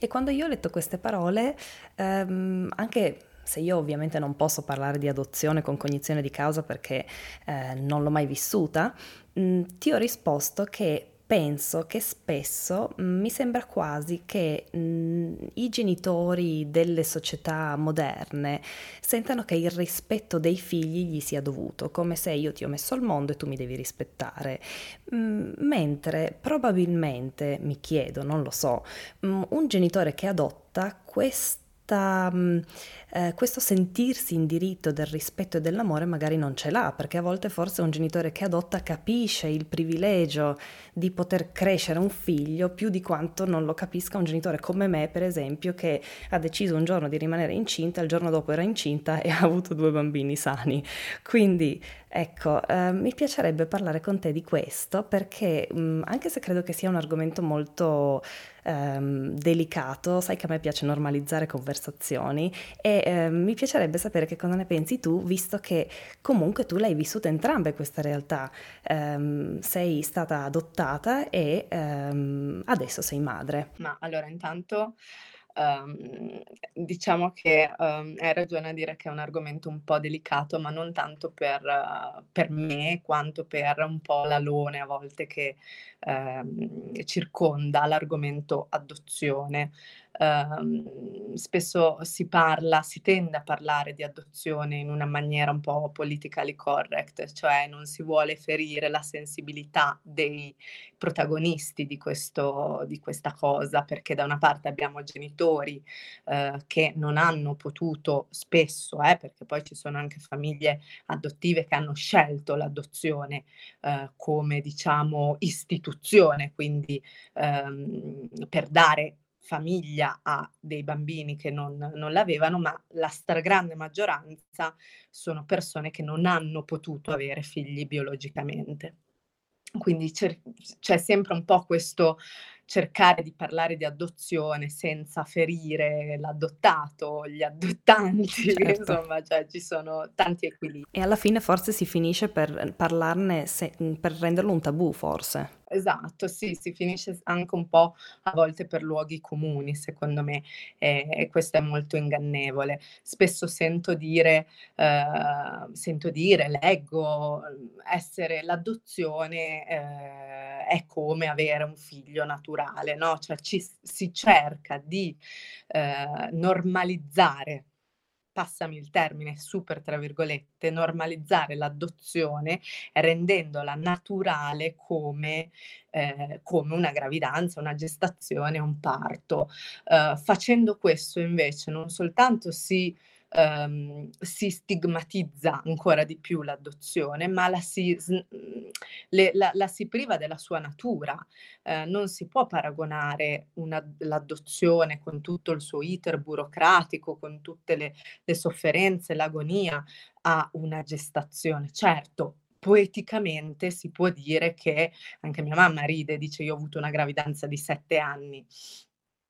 E quando io ho letto queste parole, ehm, anche se io ovviamente non posso parlare di adozione con cognizione di causa perché eh, non l'ho mai vissuta, mh, mm, ti ho risposto che penso che spesso mm, mi sembra quasi che mh, mm, i genitori delle società moderne sentano che il rispetto dei figli gli sia dovuto, come se io ti ho messo al mondo e tu mi devi rispettare. Mh, mm, mentre probabilmente, mi chiedo, non lo so, un genitore che adotta questo eh, questo sentirsi in diritto del rispetto e dell'amore magari non ce l'ha, perché a volte forse un genitore che adotta capisce il privilegio di poter crescere un figlio più di quanto non lo capisca un genitore come me, per esempio, che ha deciso un giorno di rimanere incinta, il giorno dopo era incinta e ha avuto due bambini sani. Quindi Ecco, eh, mi piacerebbe parlare con te di questo perché mh, anche se credo che sia un argomento molto ehm, delicato, sai che a me piace normalizzare conversazioni e eh, mi piacerebbe sapere che cosa ne pensi tu, visto che comunque tu l'hai vissuta entrambe queste realtà. Ehm, sei stata adottata e ehm, adesso sei madre. Ma allora intanto Um, diciamo che um, hai ragione a dire che è un argomento un po' delicato, ma non tanto per, uh, per me quanto per un po' l'alone a volte che uh, circonda l'argomento adozione. Uh, spesso si parla, si tende a parlare di adozione in una maniera un po' politically correct, cioè non si vuole ferire la sensibilità dei protagonisti di, questo, di questa cosa, perché da una parte abbiamo genitori uh, che non hanno potuto spesso, eh, perché poi ci sono anche famiglie adottive che hanno scelto l'adozione uh, come diciamo istituzione, quindi um, per dare famiglia ha dei bambini che non, non l'avevano, ma la stragrande maggioranza sono persone che non hanno potuto avere figli biologicamente. Quindi c'è, c'è sempre un po' questo cercare di parlare di adozione senza ferire l'adottato, gli adottanti, certo. insomma, cioè ci sono tanti equilibri. E alla fine forse si finisce per parlarne, se, per renderlo un tabù, forse. Esatto, sì, si finisce anche un po' a volte per luoghi comuni, secondo me, e, e questo è molto ingannevole. Spesso sento dire, eh, sento dire, leggo, essere l'adozione eh, è come avere un figlio naturale, no? Cioè ci, si cerca di eh, normalizzare passami il termine, super tra virgolette, normalizzare l'adozione rendendola naturale come, eh, come una gravidanza, una gestazione, un parto. Uh, facendo questo invece non soltanto si ehm, si stigmatizza ancora di più l'adozione, ma la si, le, la, la si priva della sua natura. Eh, non si può paragonare una, l'adozione con tutto il suo iter burocratico, con tutte le, le sofferenze, l'agonia, a una gestazione. Certo, poeticamente si può dire che anche mia mamma ride, dice io ho avuto una gravidanza di sette anni.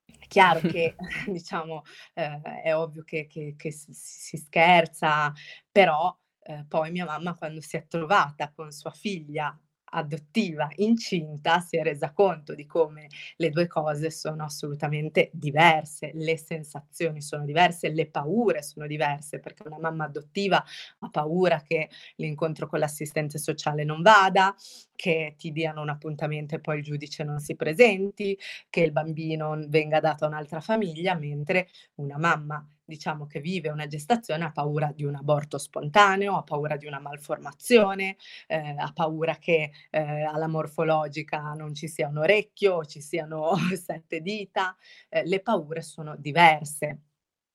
È chiaro che, diciamo, eh, è ovvio che, che, che si, si, scherza, però eh, poi mia mamma quando si è trovata con sua figlia adottiva incinta si è resa conto di come le due cose sono assolutamente diverse, le sensazioni sono diverse, le paure sono diverse, perché una mamma adottiva ha paura che l'incontro con l'assistente sociale non vada, che ti diano un appuntamento e poi il giudice non si presenti, che il bambino venga dato a un'altra famiglia, mentre una mamma diciamo che vive una gestazione ha paura di un aborto spontaneo, ha paura di una malformazione, eh, ha paura che eh, alla morfologica non ci sia un orecchio, ci siano sette dita, eh, le paure sono diverse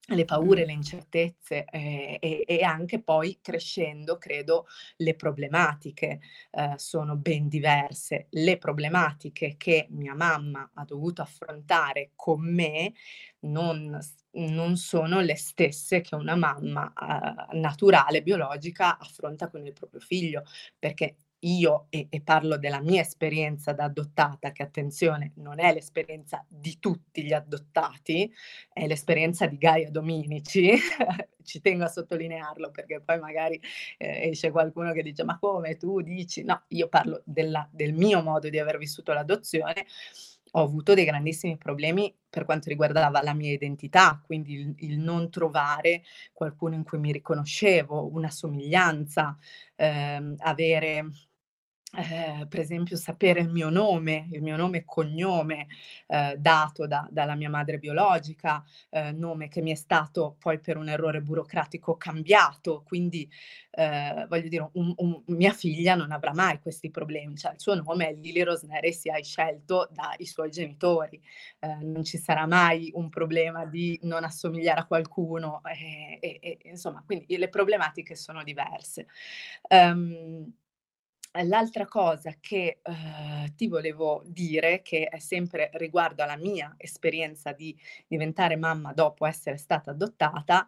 le paure, le incertezze eh, e, e, anche poi crescendo, credo, le problematiche eh, sono ben diverse. Le problematiche che mia mamma ha dovuto affrontare con me non, non sono le stesse che una mamma eh, naturale, biologica, affronta con il proprio figlio, perché io, e, e, parlo della mia esperienza da adottata, che attenzione, non è l'esperienza di tutti gli adottati, è l'esperienza di Gaia Dominici, ci tengo a sottolinearlo perché poi magari eh, esce qualcuno che dice ma come tu dici? No, io parlo della, del mio modo di aver vissuto l'adozione ho avuto dei grandissimi problemi per quanto riguardava la mia identità, quindi il, il non trovare qualcuno in cui mi riconoscevo, una somiglianza, ehm, avere eh, per esempio sapere il mio nome, il mio nome e cognome eh, dato da, dalla mia madre biologica, eh, nome che mi è stato poi per un errore burocratico cambiato, quindi eh, voglio dire, un, un, mia figlia non avrà mai questi problemi, cioè il suo nome è Lili Rosnere si hai scelto dai suoi genitori, eh, non ci sarà mai un problema di non assomigliare a qualcuno, e, e, e, insomma, quindi le problematiche sono diverse. Um, L'altra cosa che, uhm, ti volevo dire, che è sempre riguardo alla mia esperienza di diventare mamma dopo essere stata adottata,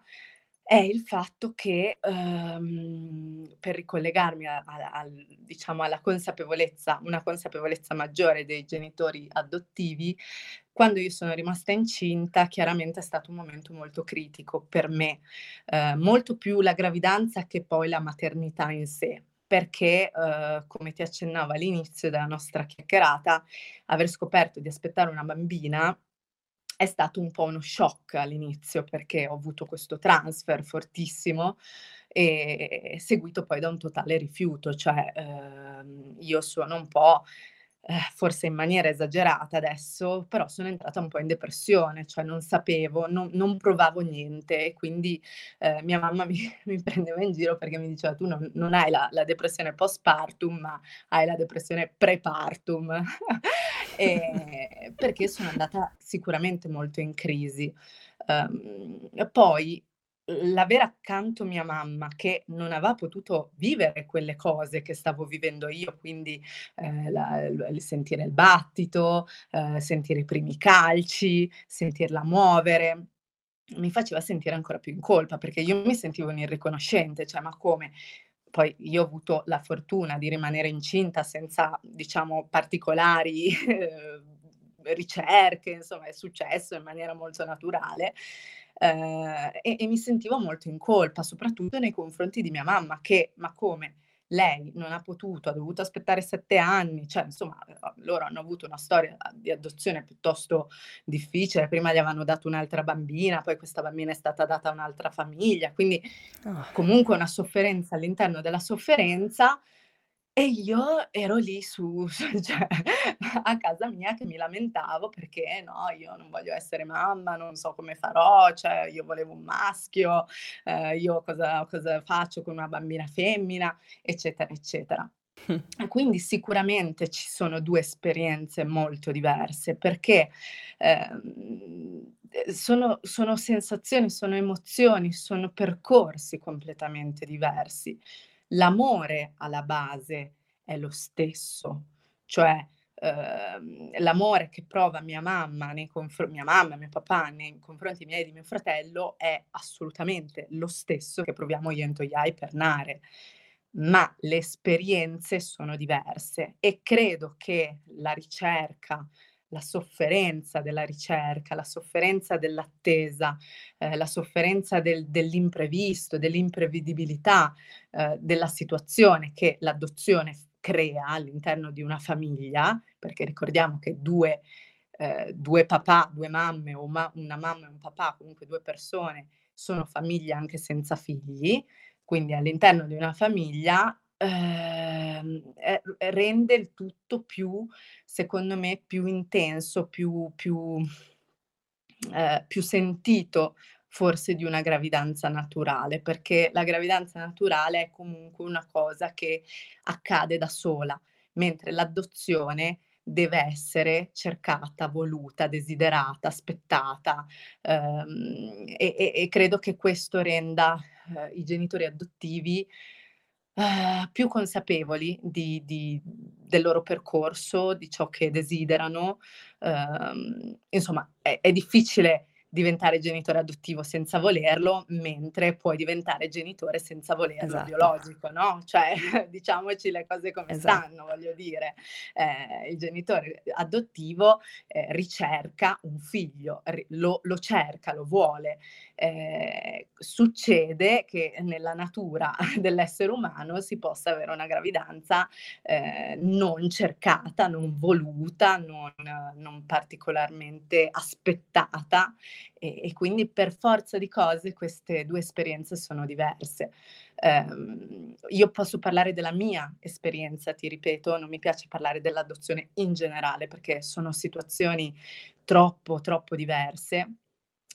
è il fatto che, uhm, per ricollegarmi a a al diciamo alla consapevolezza una consapevolezza maggiore dei genitori adottivi, quando io sono rimasta incinta chiaramente è stato un momento molto critico per me, uhm, molto più la gravidanza che poi la maternità in sé perché, uh, come ti accennavo all'inizio della nostra chiacchierata, aver scoperto di aspettare una bambina è stato un po' uno shock all'inizio perché ho avuto questo transfer fortissimo e seguito poi da un totale rifiuto, cioè uh, io sono un po' eh, forse in maniera esagerata adesso, però sono entrata un po' in depressione, cioè non sapevo, non, non provavo niente e quindi eh, mia mamma mi, mi, prendeva in giro perché mi diceva tu non, non hai la, la, depressione postpartum, ma hai la depressione prepartum, e, perché sono andata sicuramente molto in crisi. Um, poi l'avere accanto mia mamma che non aveva potuto vivere quelle cose che stavo vivendo io, quindi eh, la, sentire il battito, eh, sentire i primi calci, sentirla muovere, mi faceva sentire ancora più in colpa perché io mi sentivo un irriconoscente, cioè ma come? Poi io ho avuto la fortuna di rimanere incinta senza, diciamo, particolari ricerche, insomma è successo in maniera molto naturale. Eh, e, e mi sentivo molto in colpa, soprattutto nei confronti di mia mamma, che, ma come? lei non ha potuto, ha dovuto aspettare sette anni, cioè insomma loro hanno avuto una storia di adozione piuttosto difficile, prima gli avevano dato un'altra bambina, poi questa bambina è stata data a un'altra famiglia, quindi oh. comunque una sofferenza all'interno della sofferenza e io ero lì su, cioè, a casa mia che mi lamentavo perché no, io non voglio essere mamma, non so come farò, cioè io volevo un maschio, eh, io cosa, cosa faccio con una bambina femmina, eccetera, eccetera. Quindi sicuramente ci sono due esperienze molto diverse perché eh, sono, sono sensazioni, sono emozioni, sono percorsi completamente diversi l'amore alla base è lo stesso, cioè ehm, l'amore che prova mia mamma, nei confr- mia mamma mio papà nei confronti miei e di mio fratello è assolutamente lo stesso che proviamo io e Toyai per Nare. Ma le esperienze sono diverse e credo che la ricerca la sofferenza della ricerca, la sofferenza dell'attesa, eh, la sofferenza del, dell'imprevisto, dell'imprevedibilità eh, della situazione che l'adozione crea all'interno di una famiglia, perché ricordiamo che due, eh, due papà, due mamme o ma- una mamma e un papà, comunque due persone, sono famiglie anche senza figli, quindi all'interno di una famiglia eh, rende il tutto più, secondo me, più intenso, più, più, eh, più sentito forse di una gravidanza naturale, perché la gravidanza naturale è comunque una cosa che accade da sola, mentre l'adozione deve essere cercata, voluta, desiderata, aspettata ehm, e, e, credo che questo renda eh, i genitori adottivi Ehm, più consapevoli di di del loro percorso, di ciò che desiderano. Uhm, insomma è è difficile diventare genitore adottivo senza volerlo, mentre puoi diventare genitore senza volerlo Esatto. biologico, no, cioè diciamoci le cose come Esatto. stanno, voglio dire. Ehm, il genitore adottivo, ehm, ricerca un figlio, lo lo cerca, lo vuole. Ehm, succede che nella natura dell'essere umano si possa avere una gravidanza, ehm, non cercata, non voluta, non non particolarmente aspettata e, e, quindi per forza di cose queste due esperienze sono diverse. Um, io posso parlare della mia esperienza, ti ripeto, non mi piace parlare dell'adozione in generale perché sono situazioni troppo, troppo diverse.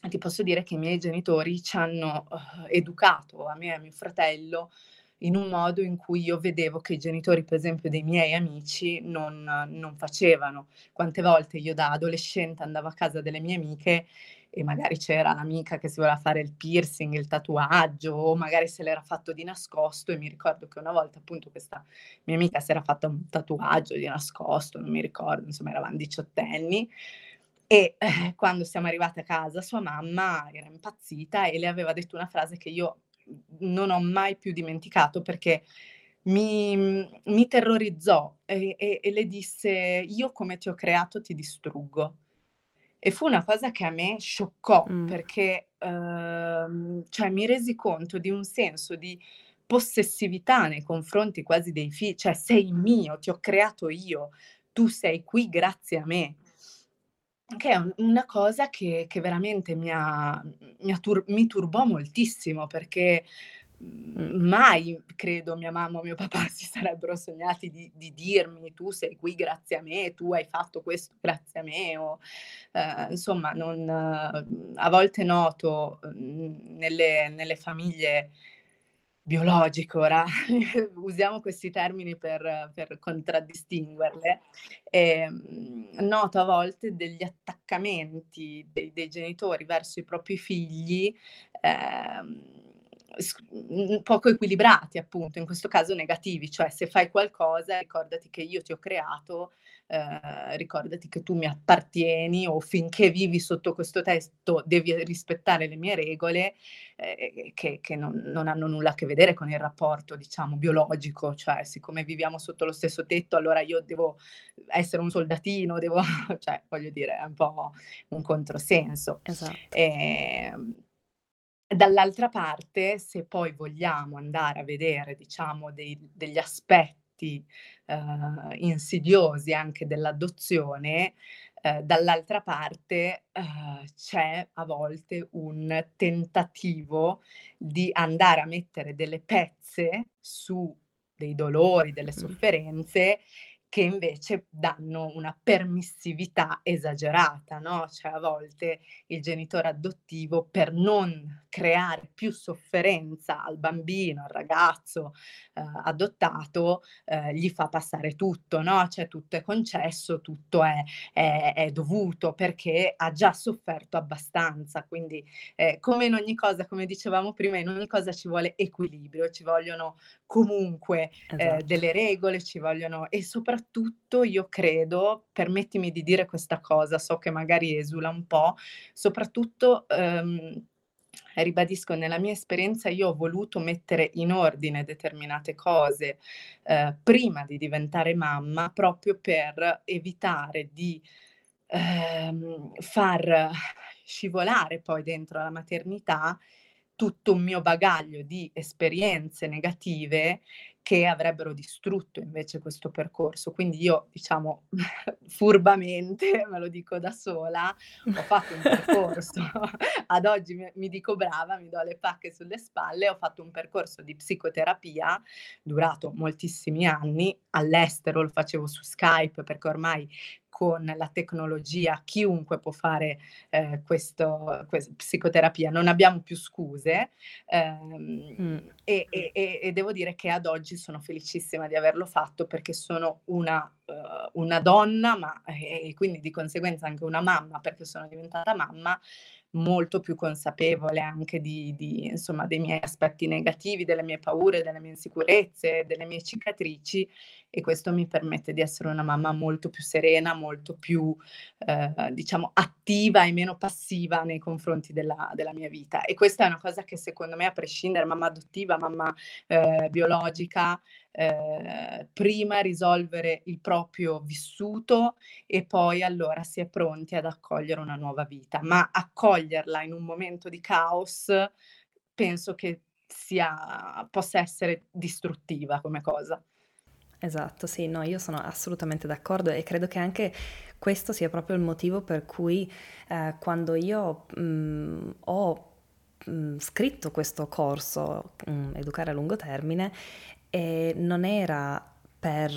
Ti posso dire che i miei genitori ci hanno uh, educato a me e a mio fratello in un modo in cui io vedevo che i genitori, per esempio, dei miei amici non, non facevano. Quante volte io da adolescente andavo a casa delle mie amiche e magari c'era l'amica che si voleva fare il piercing, il tatuaggio, o magari se l'era fatto di nascosto e mi ricordo che una volta appunto questa mia amica si era fatta un tatuaggio di nascosto, non mi ricordo, insomma eravamo diciottenni, e eh, quando siamo arrivate a casa sua mamma era impazzita e le aveva detto una frase che io non ho mai più dimenticato perché mi, mi terrorizzò e, e, e, le disse io come ti ho creato ti distruggo. E fu una cosa che a me scioccò mm. perché uh, cioè, mi resi conto di un senso di possessività nei confronti quasi dei figli, cioè sei mio, ti ho creato io, tu sei qui grazie a me. Che è un una cosa che che veramente mi ha mi ha tur mi turbò moltissimo perché, mhmm, mai credo mia mamma o mio papà si sarebbero sognati di di dirmi: "Tu sei qui grazie a me, tu hai fatto questo grazie a me", o, ehm, insomma non mhmm, a volte noto, mhmm, nelle nelle famiglie biologico, ora usiamo questi termini per, per contraddistinguerle, ehm, noto a volte degli attaccamenti dei, dei genitori verso i propri figli ehm, poco equilibrati, appunto, in questo caso negativi, cioè se fai qualcosa ricordati che io ti ho creato eh, ricordati che tu mi appartieni o finché vivi sotto questo testo devi rispettare le mie regole eh, che, che non, non, hanno nulla a che vedere con il rapporto, diciamo, biologico, cioè siccome viviamo sotto lo stesso tetto, allora io devo essere un soldatino, devo, cioè voglio dire, è un po' un controsenso. Esatto. E, ehm, dall'altra parte, se poi vogliamo andare a vedere, diciamo, dei, degli aspetti uh, insidiosi anche dell'adozione, uh, dall'altra parte uh, c'è a volte un tentativo di andare a mettere delle pezze su dei dolori, delle sofferenze che invece danno una permissività esagerata, no? Cioè a volte il genitore adottivo per non creare più sofferenza al bambino, al ragazzo eh, adottato, eh, gli fa passare tutto, no? Cioè tutto è concesso, tutto è, è, è dovuto perché ha già sofferto abbastanza. Quindi eh, come in ogni cosa, come dicevamo prima, in ogni cosa ci vuole equilibrio, ci vogliono comunque eh, esatto. delle regole, ci vogliono e soprattutto soprattutto io credo, permettimi di dire questa cosa, so che magari esula un po', soprattutto ehm, ribadisco, nella mia esperienza io ho voluto mettere in ordine determinate cose eh, prima di diventare mamma, proprio per evitare di ehm, far scivolare poi dentro la maternità tutto un mio bagaglio di esperienze negative che avrebbero distrutto invece questo percorso. Quindi io, diciamo, furbamente, me lo dico da sola, ho fatto un percorso, ad oggi mi, mi, dico brava, mi do le pacche sulle spalle, ho fatto un percorso di psicoterapia durato moltissimi anni, all'estero lo facevo su Skype perché ormai con la tecnologia chiunque può fare eh, questo, questo, psicoterapia, non abbiamo più scuse ehm, mm. e, e, e, devo dire che ad oggi sono felicissima di averlo fatto perché sono una, uh, una donna, ma e quindi di conseguenza anche una mamma perché sono diventata mamma molto più consapevole anche di, di, insomma, dei miei aspetti negativi, delle mie paure, delle mie insicurezze, delle mie cicatrici e questo mi permette di essere una mamma molto più serena, molto più eh, diciamo attiva e meno passiva nei confronti della, della, mia vita. E questa è una cosa che secondo me a prescindere mamma adottiva, mamma eh, biologica, eh, prima risolvere il proprio vissuto e poi allora si è pronti ad accogliere una nuova vita, ma accoglierla in un momento di caos penso che sia, possa essere distruttiva come cosa. Esatto, sì, no, io sono assolutamente d'accordo e credo che anche questo sia proprio il motivo per cui eh, quando io mh, mm, ho mm, scritto questo corso, mm, Educare a lungo termine, e non era per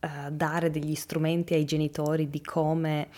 uh, dare degli strumenti ai genitori di come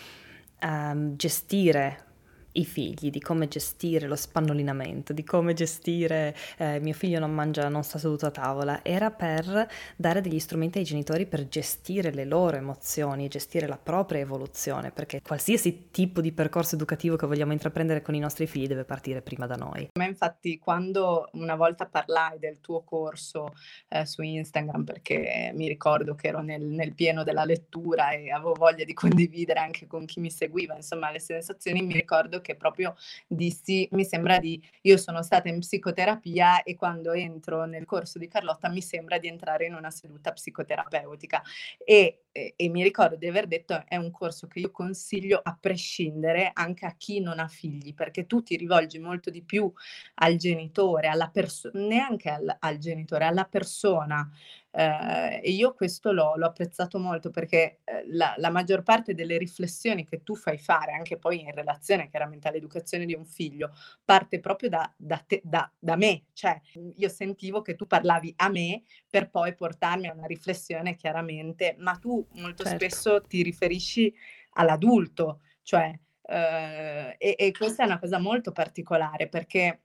um, gestire i figli, di come gestire lo spannolinamento, di come gestire eh, mio figlio non mangia, non sta seduto a tavola, era per dare degli strumenti ai genitori per gestire le loro emozioni, gestire la propria evoluzione, perché qualsiasi tipo di percorso educativo che vogliamo intraprendere con i nostri figli deve partire prima da noi. Ma infatti quando una volta parlai del tuo corso eh, su Instagram, perché mi ricordo che ero nel, nel pieno della lettura e avevo voglia di condividere anche con chi mi seguiva, insomma, le sensazioni, mi ricordo che proprio dissi, mi sembra di, io sono stata in psicoterapia e quando entro nel corso di Carlotta mi sembra di entrare in una seduta psicoterapeutica. E, e, e mi ricordo di aver detto è un corso che io consiglio a prescindere anche a chi non ha figli, perché tu ti rivolgi molto di più al genitore, alla persona, neanche al, al genitore, alla persona eh, e io questo l'ho, l'ho, apprezzato molto perché eh, la, la, maggior parte delle riflessioni che tu fai fare, anche poi in relazione chiaramente all'educazione di un figlio, parte proprio da, da, te, da, da me. Cioè, io sentivo che tu parlavi a me per poi portarmi a una riflessione chiaramente, ma tu molto certo. spesso ti riferisci all'adulto, cioè, eh, e, e questa è una cosa molto particolare perché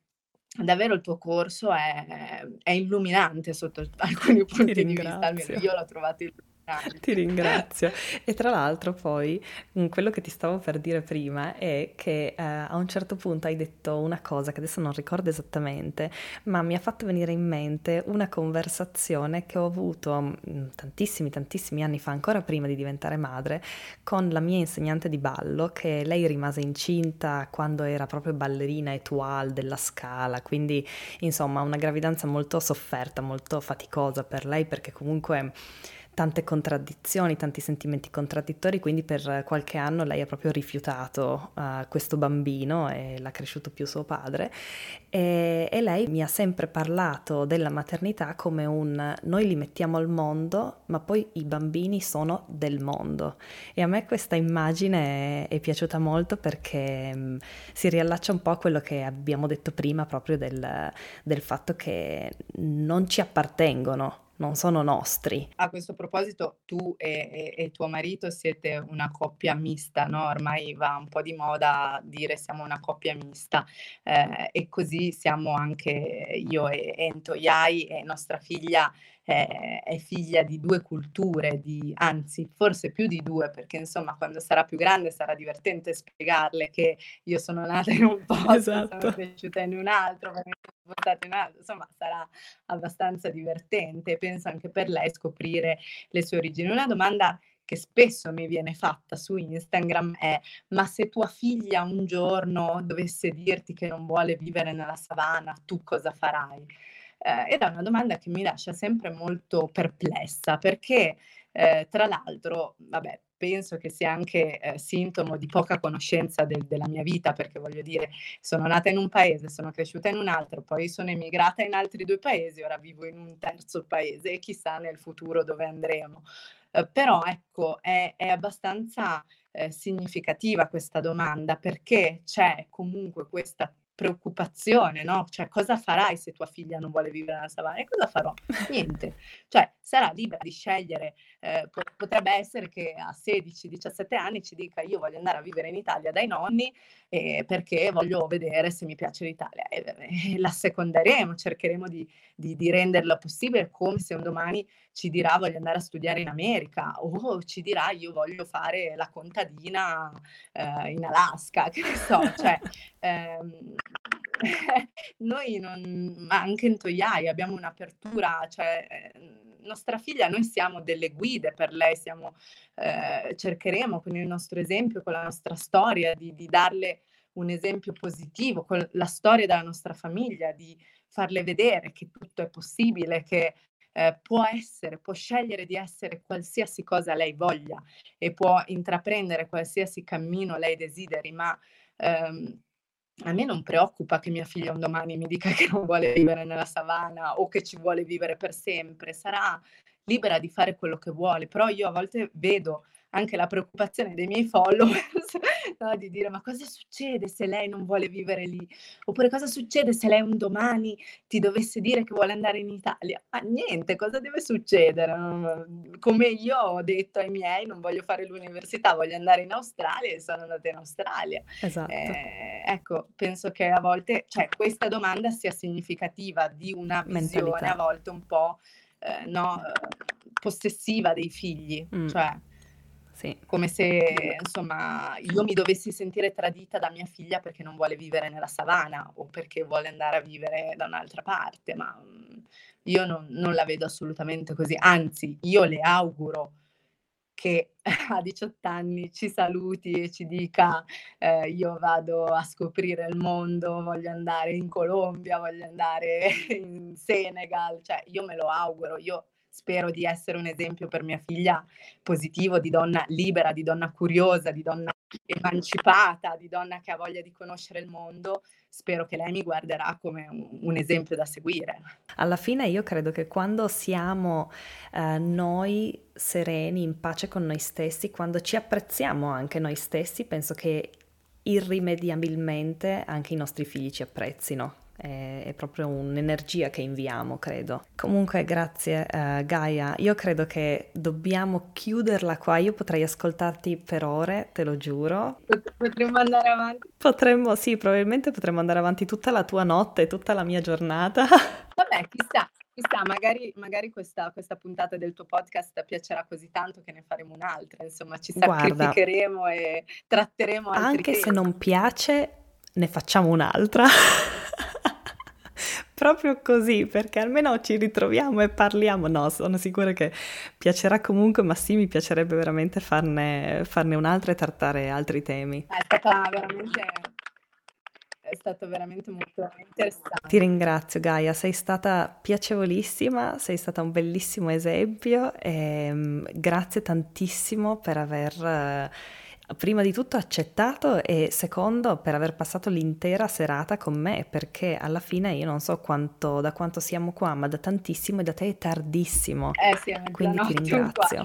davvero il tuo corso è, è illuminante sotto alcuni punti di vista, almeno io l'ho trovato illuminante. Ti ringrazio. E tra l'altro poi mm, quello che ti stavo per dire prima è che eh, a un certo punto hai detto una cosa che adesso non ricordo esattamente, ma mi ha fatto venire in mente una conversazione che ho avuto mm, tantissimi, tantissimi anni fa, ancora prima di diventare madre, con la mia insegnante di ballo, che lei rimase incinta quando era proprio ballerina étoile della scala, quindi insomma una gravidanza molto sofferta, molto faticosa per lei perché comunque tante contraddizioni, tanti sentimenti contraddittori, quindi per qualche anno lei ha proprio rifiutato uh, questo bambino e l'ha cresciuto più suo padre. E, e, lei mi ha sempre parlato della maternità come un noi li mettiamo al mondo, ma poi i bambini sono del mondo. E a me questa immagine è, è piaciuta molto perché mh, mm, si riallaccia un po' a quello che abbiamo detto prima proprio del, del fatto che non ci appartengono non sono nostri. A questo proposito, tu e, e, e, tuo marito siete una coppia mista, no? Ormai va un po' di moda dire siamo una coppia mista eh, e così siamo anche io e Ento Iai e nostra figlia è, è figlia di due culture, di, anzi forse più di due, perché insomma quando sarà più grande sarà divertente spiegarle che io sono nata in un posto, esatto. sono cresciuta in un altro, sono spostata in un altro, insomma sarà abbastanza divertente. Penso anche per lei scoprire le sue origini. Una domanda che spesso mi viene fatta su Instagram è ma se tua figlia un giorno dovesse dirti che non vuole vivere nella savana, tu cosa farai? Eh, ed è una domanda che mi lascia sempre molto perplessa perché eh, tra l'altro, vabbè, penso che sia anche eh, sintomo di poca conoscenza del, della mia vita, perché voglio dire, sono nata in un paese, sono cresciuta in un altro, poi sono emigrata in altri due paesi, ora vivo in un terzo paese e chissà nel futuro dove andremo. Eh, però ecco, è, è abbastanza eh, significativa questa domanda perché c'è comunque questa preoccupazione, no? Cioè, cosa farai se tua figlia non vuole vivere nella savana? E cosa farò? Niente. Cioè, sarà libera di scegliere. Eh, potrebbe essere che a 16-17 anni ci dica io voglio andare a vivere in Italia dai nonni eh, perché voglio vedere se mi piace l'Italia. E, eh, la seconderemo, cercheremo di, di, di, renderla possibile come se un domani ci dirà voglio andare a studiare in America o ci dirà io voglio fare la contadina eh, in Alaska, che ne so. Cioè, ehm, noi non, anche in Toiai abbiamo un'apertura, cioè eh, nostra figlia, noi siamo delle guide per lei, siamo, eh, cercheremo con il nostro esempio, con la nostra storia, di, di darle un esempio positivo, con la storia della nostra famiglia, di farle vedere che tutto è possibile, che eh, può essere, può scegliere di essere qualsiasi cosa lei voglia e può intraprendere qualsiasi cammino lei desideri, ma ehm, a me non preoccupa che mia figlia un domani mi dica che non vuole vivere nella savana o che ci vuole vivere per sempre, sarà libera di fare quello che vuole, però io a volte vedo anche la preoccupazione dei miei followers no? di dire ma cosa succede se lei non vuole vivere lì? Oppure cosa succede se lei un domani ti dovesse dire che vuole andare in Italia? Ma niente, cosa deve succedere? Come io ho detto ai miei non voglio fare l'università, voglio andare in Australia e sono andata in Australia. Esatto. Eh, ecco, penso che a volte, cioè questa domanda sia significativa di una visione Mentalità. a volte un po' eh, no, possessiva dei figli, mm. cioè sì. Come se, insomma, io mi dovessi sentire tradita da mia figlia perché non vuole vivere nella savana o perché vuole andare a vivere da un'altra parte, ma mm, io non, non la vedo assolutamente così. Anzi, io le auguro che a 18 anni ci saluti e ci dica eh, io vado a scoprire il mondo, voglio andare in Colombia, voglio andare in Senegal, cioè io me lo auguro, io spero di essere un esempio per mia figlia positivo di donna libera, di donna curiosa, di donna emancipata, di donna che ha voglia di conoscere il mondo. Spero che lei mi guarderà come un, esempio da seguire. Alla fine io credo che quando siamo eh, noi sereni, in pace con noi stessi, quando ci apprezziamo anche noi stessi, penso che irrimediabilmente anche i nostri figli ci apprezzino è, è proprio un'energia che inviamo, credo. Comunque, grazie uh, Gaia. Io credo che dobbiamo chiuderla qua. Io potrei ascoltarti per ore, te lo giuro. Potremmo andare avanti. Potremmo, sì, probabilmente potremmo andare avanti tutta la tua notte, tutta la mia giornata. Vabbè, chissà. Chissà, magari, magari questa, questa, puntata del tuo podcast piacerà così tanto che ne faremo un'altra, insomma ci sacrificheremo Guarda, e tratteremo altri Anche temi. se non piace, ne facciamo un'altra. Proprio così, perché almeno ci ritroviamo e parliamo. No, sono sicura che piacerà comunque, ma sì, mi piacerebbe veramente farne, farne un'altra e trattare altri temi. È stata veramente è stato veramente molto interessante. Ti ringrazio Gaia, sei stata piacevolissima, sei stata un bellissimo esempio e um, grazie tantissimo per aver... Prima di tutto accettato e secondo per aver passato l'intera serata con me perché alla fine io non so quanto, da quanto siamo qua ma da tantissimo e da te è tardissimo eh sì, è quindi ti ringrazio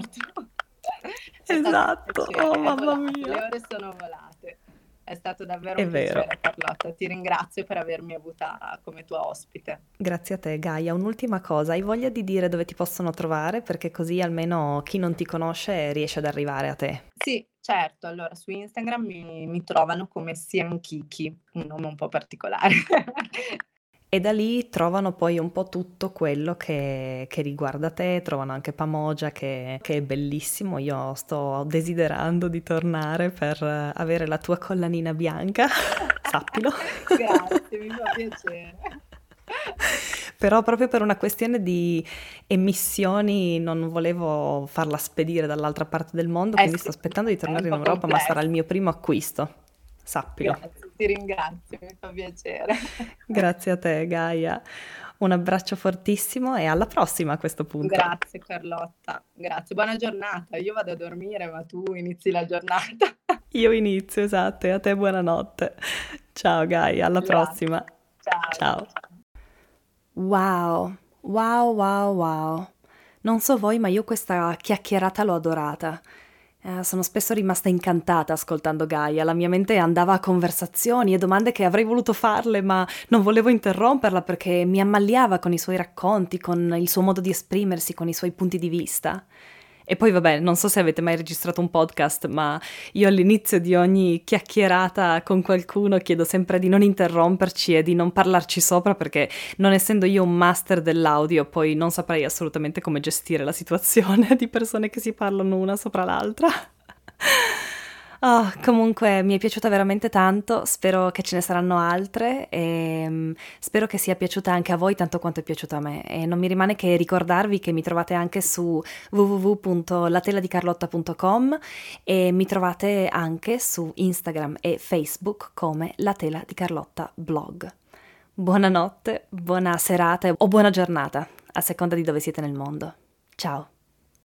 esatto oh mamma mia le ore sono volate è stato davvero è un vero. piacere Carlotta, ti ringrazio per avermi avuta come tua ospite. Grazie a te Gaia. Un'ultima cosa, hai voglia di dire dove ti possono trovare? Perché così almeno chi non ti conosce riesce ad arrivare a te. Sì, certo. Allora su Instagram mi, mi trovano come Siam Kiki, un nome un po' particolare. E da lì trovano poi un po' tutto quello che, che riguarda te, trovano anche Pamoja che, che, è bellissimo, io sto desiderando di tornare per avere la tua collanina bianca, sappilo. Grazie, mi fa piacere. Però proprio per una questione di emissioni non volevo farla spedire dall'altra parte del mondo, eh quindi sì, sto aspettando di tornare in Europa, complesso. ma sarà il mio primo acquisto, sappilo. Grazie ti ringrazio, mi fa piacere. Grazie a te Gaia. Un abbraccio fortissimo e alla prossima a questo punto. Grazie Carlotta, grazie. Buona giornata. Io vado a dormire, ma tu inizi la giornata. Io inizio, esatto, e a te buonanotte. Ciao Gaia, alla grazie. prossima. Ciao. Ciao. Wow, wow, wow, wow. Non so voi, ma io questa chiacchierata l'ho adorata. Eh, sono spesso rimasta incantata ascoltando Gaia, la mia mente andava a conversazioni e domande che avrei voluto farle, ma non volevo interromperla perché mi ammaliava con i suoi racconti, con il suo modo di esprimersi, con i suoi punti di vista. E poi vabbè, non so se avete mai registrato un podcast, ma io all'inizio di ogni chiacchierata con qualcuno chiedo sempre di non interromperci e di non parlarci sopra perché non essendo io un master dell'audio poi non saprei assolutamente come gestire la situazione di persone che si parlano una sopra l'altra. Oh, comunque mi è piaciuta veramente tanto, spero che ce ne saranno altre e um, spero che sia piaciuta anche a voi tanto quanto è piaciuta a me e non mi rimane che ricordarvi che mi trovate anche su www.lateladicarlotta.com e mi trovate anche su Instagram e Facebook come La Tela di Carlotta blog. Buonanotte, buona serata o buona giornata, a seconda di dove siete nel mondo. Ciao!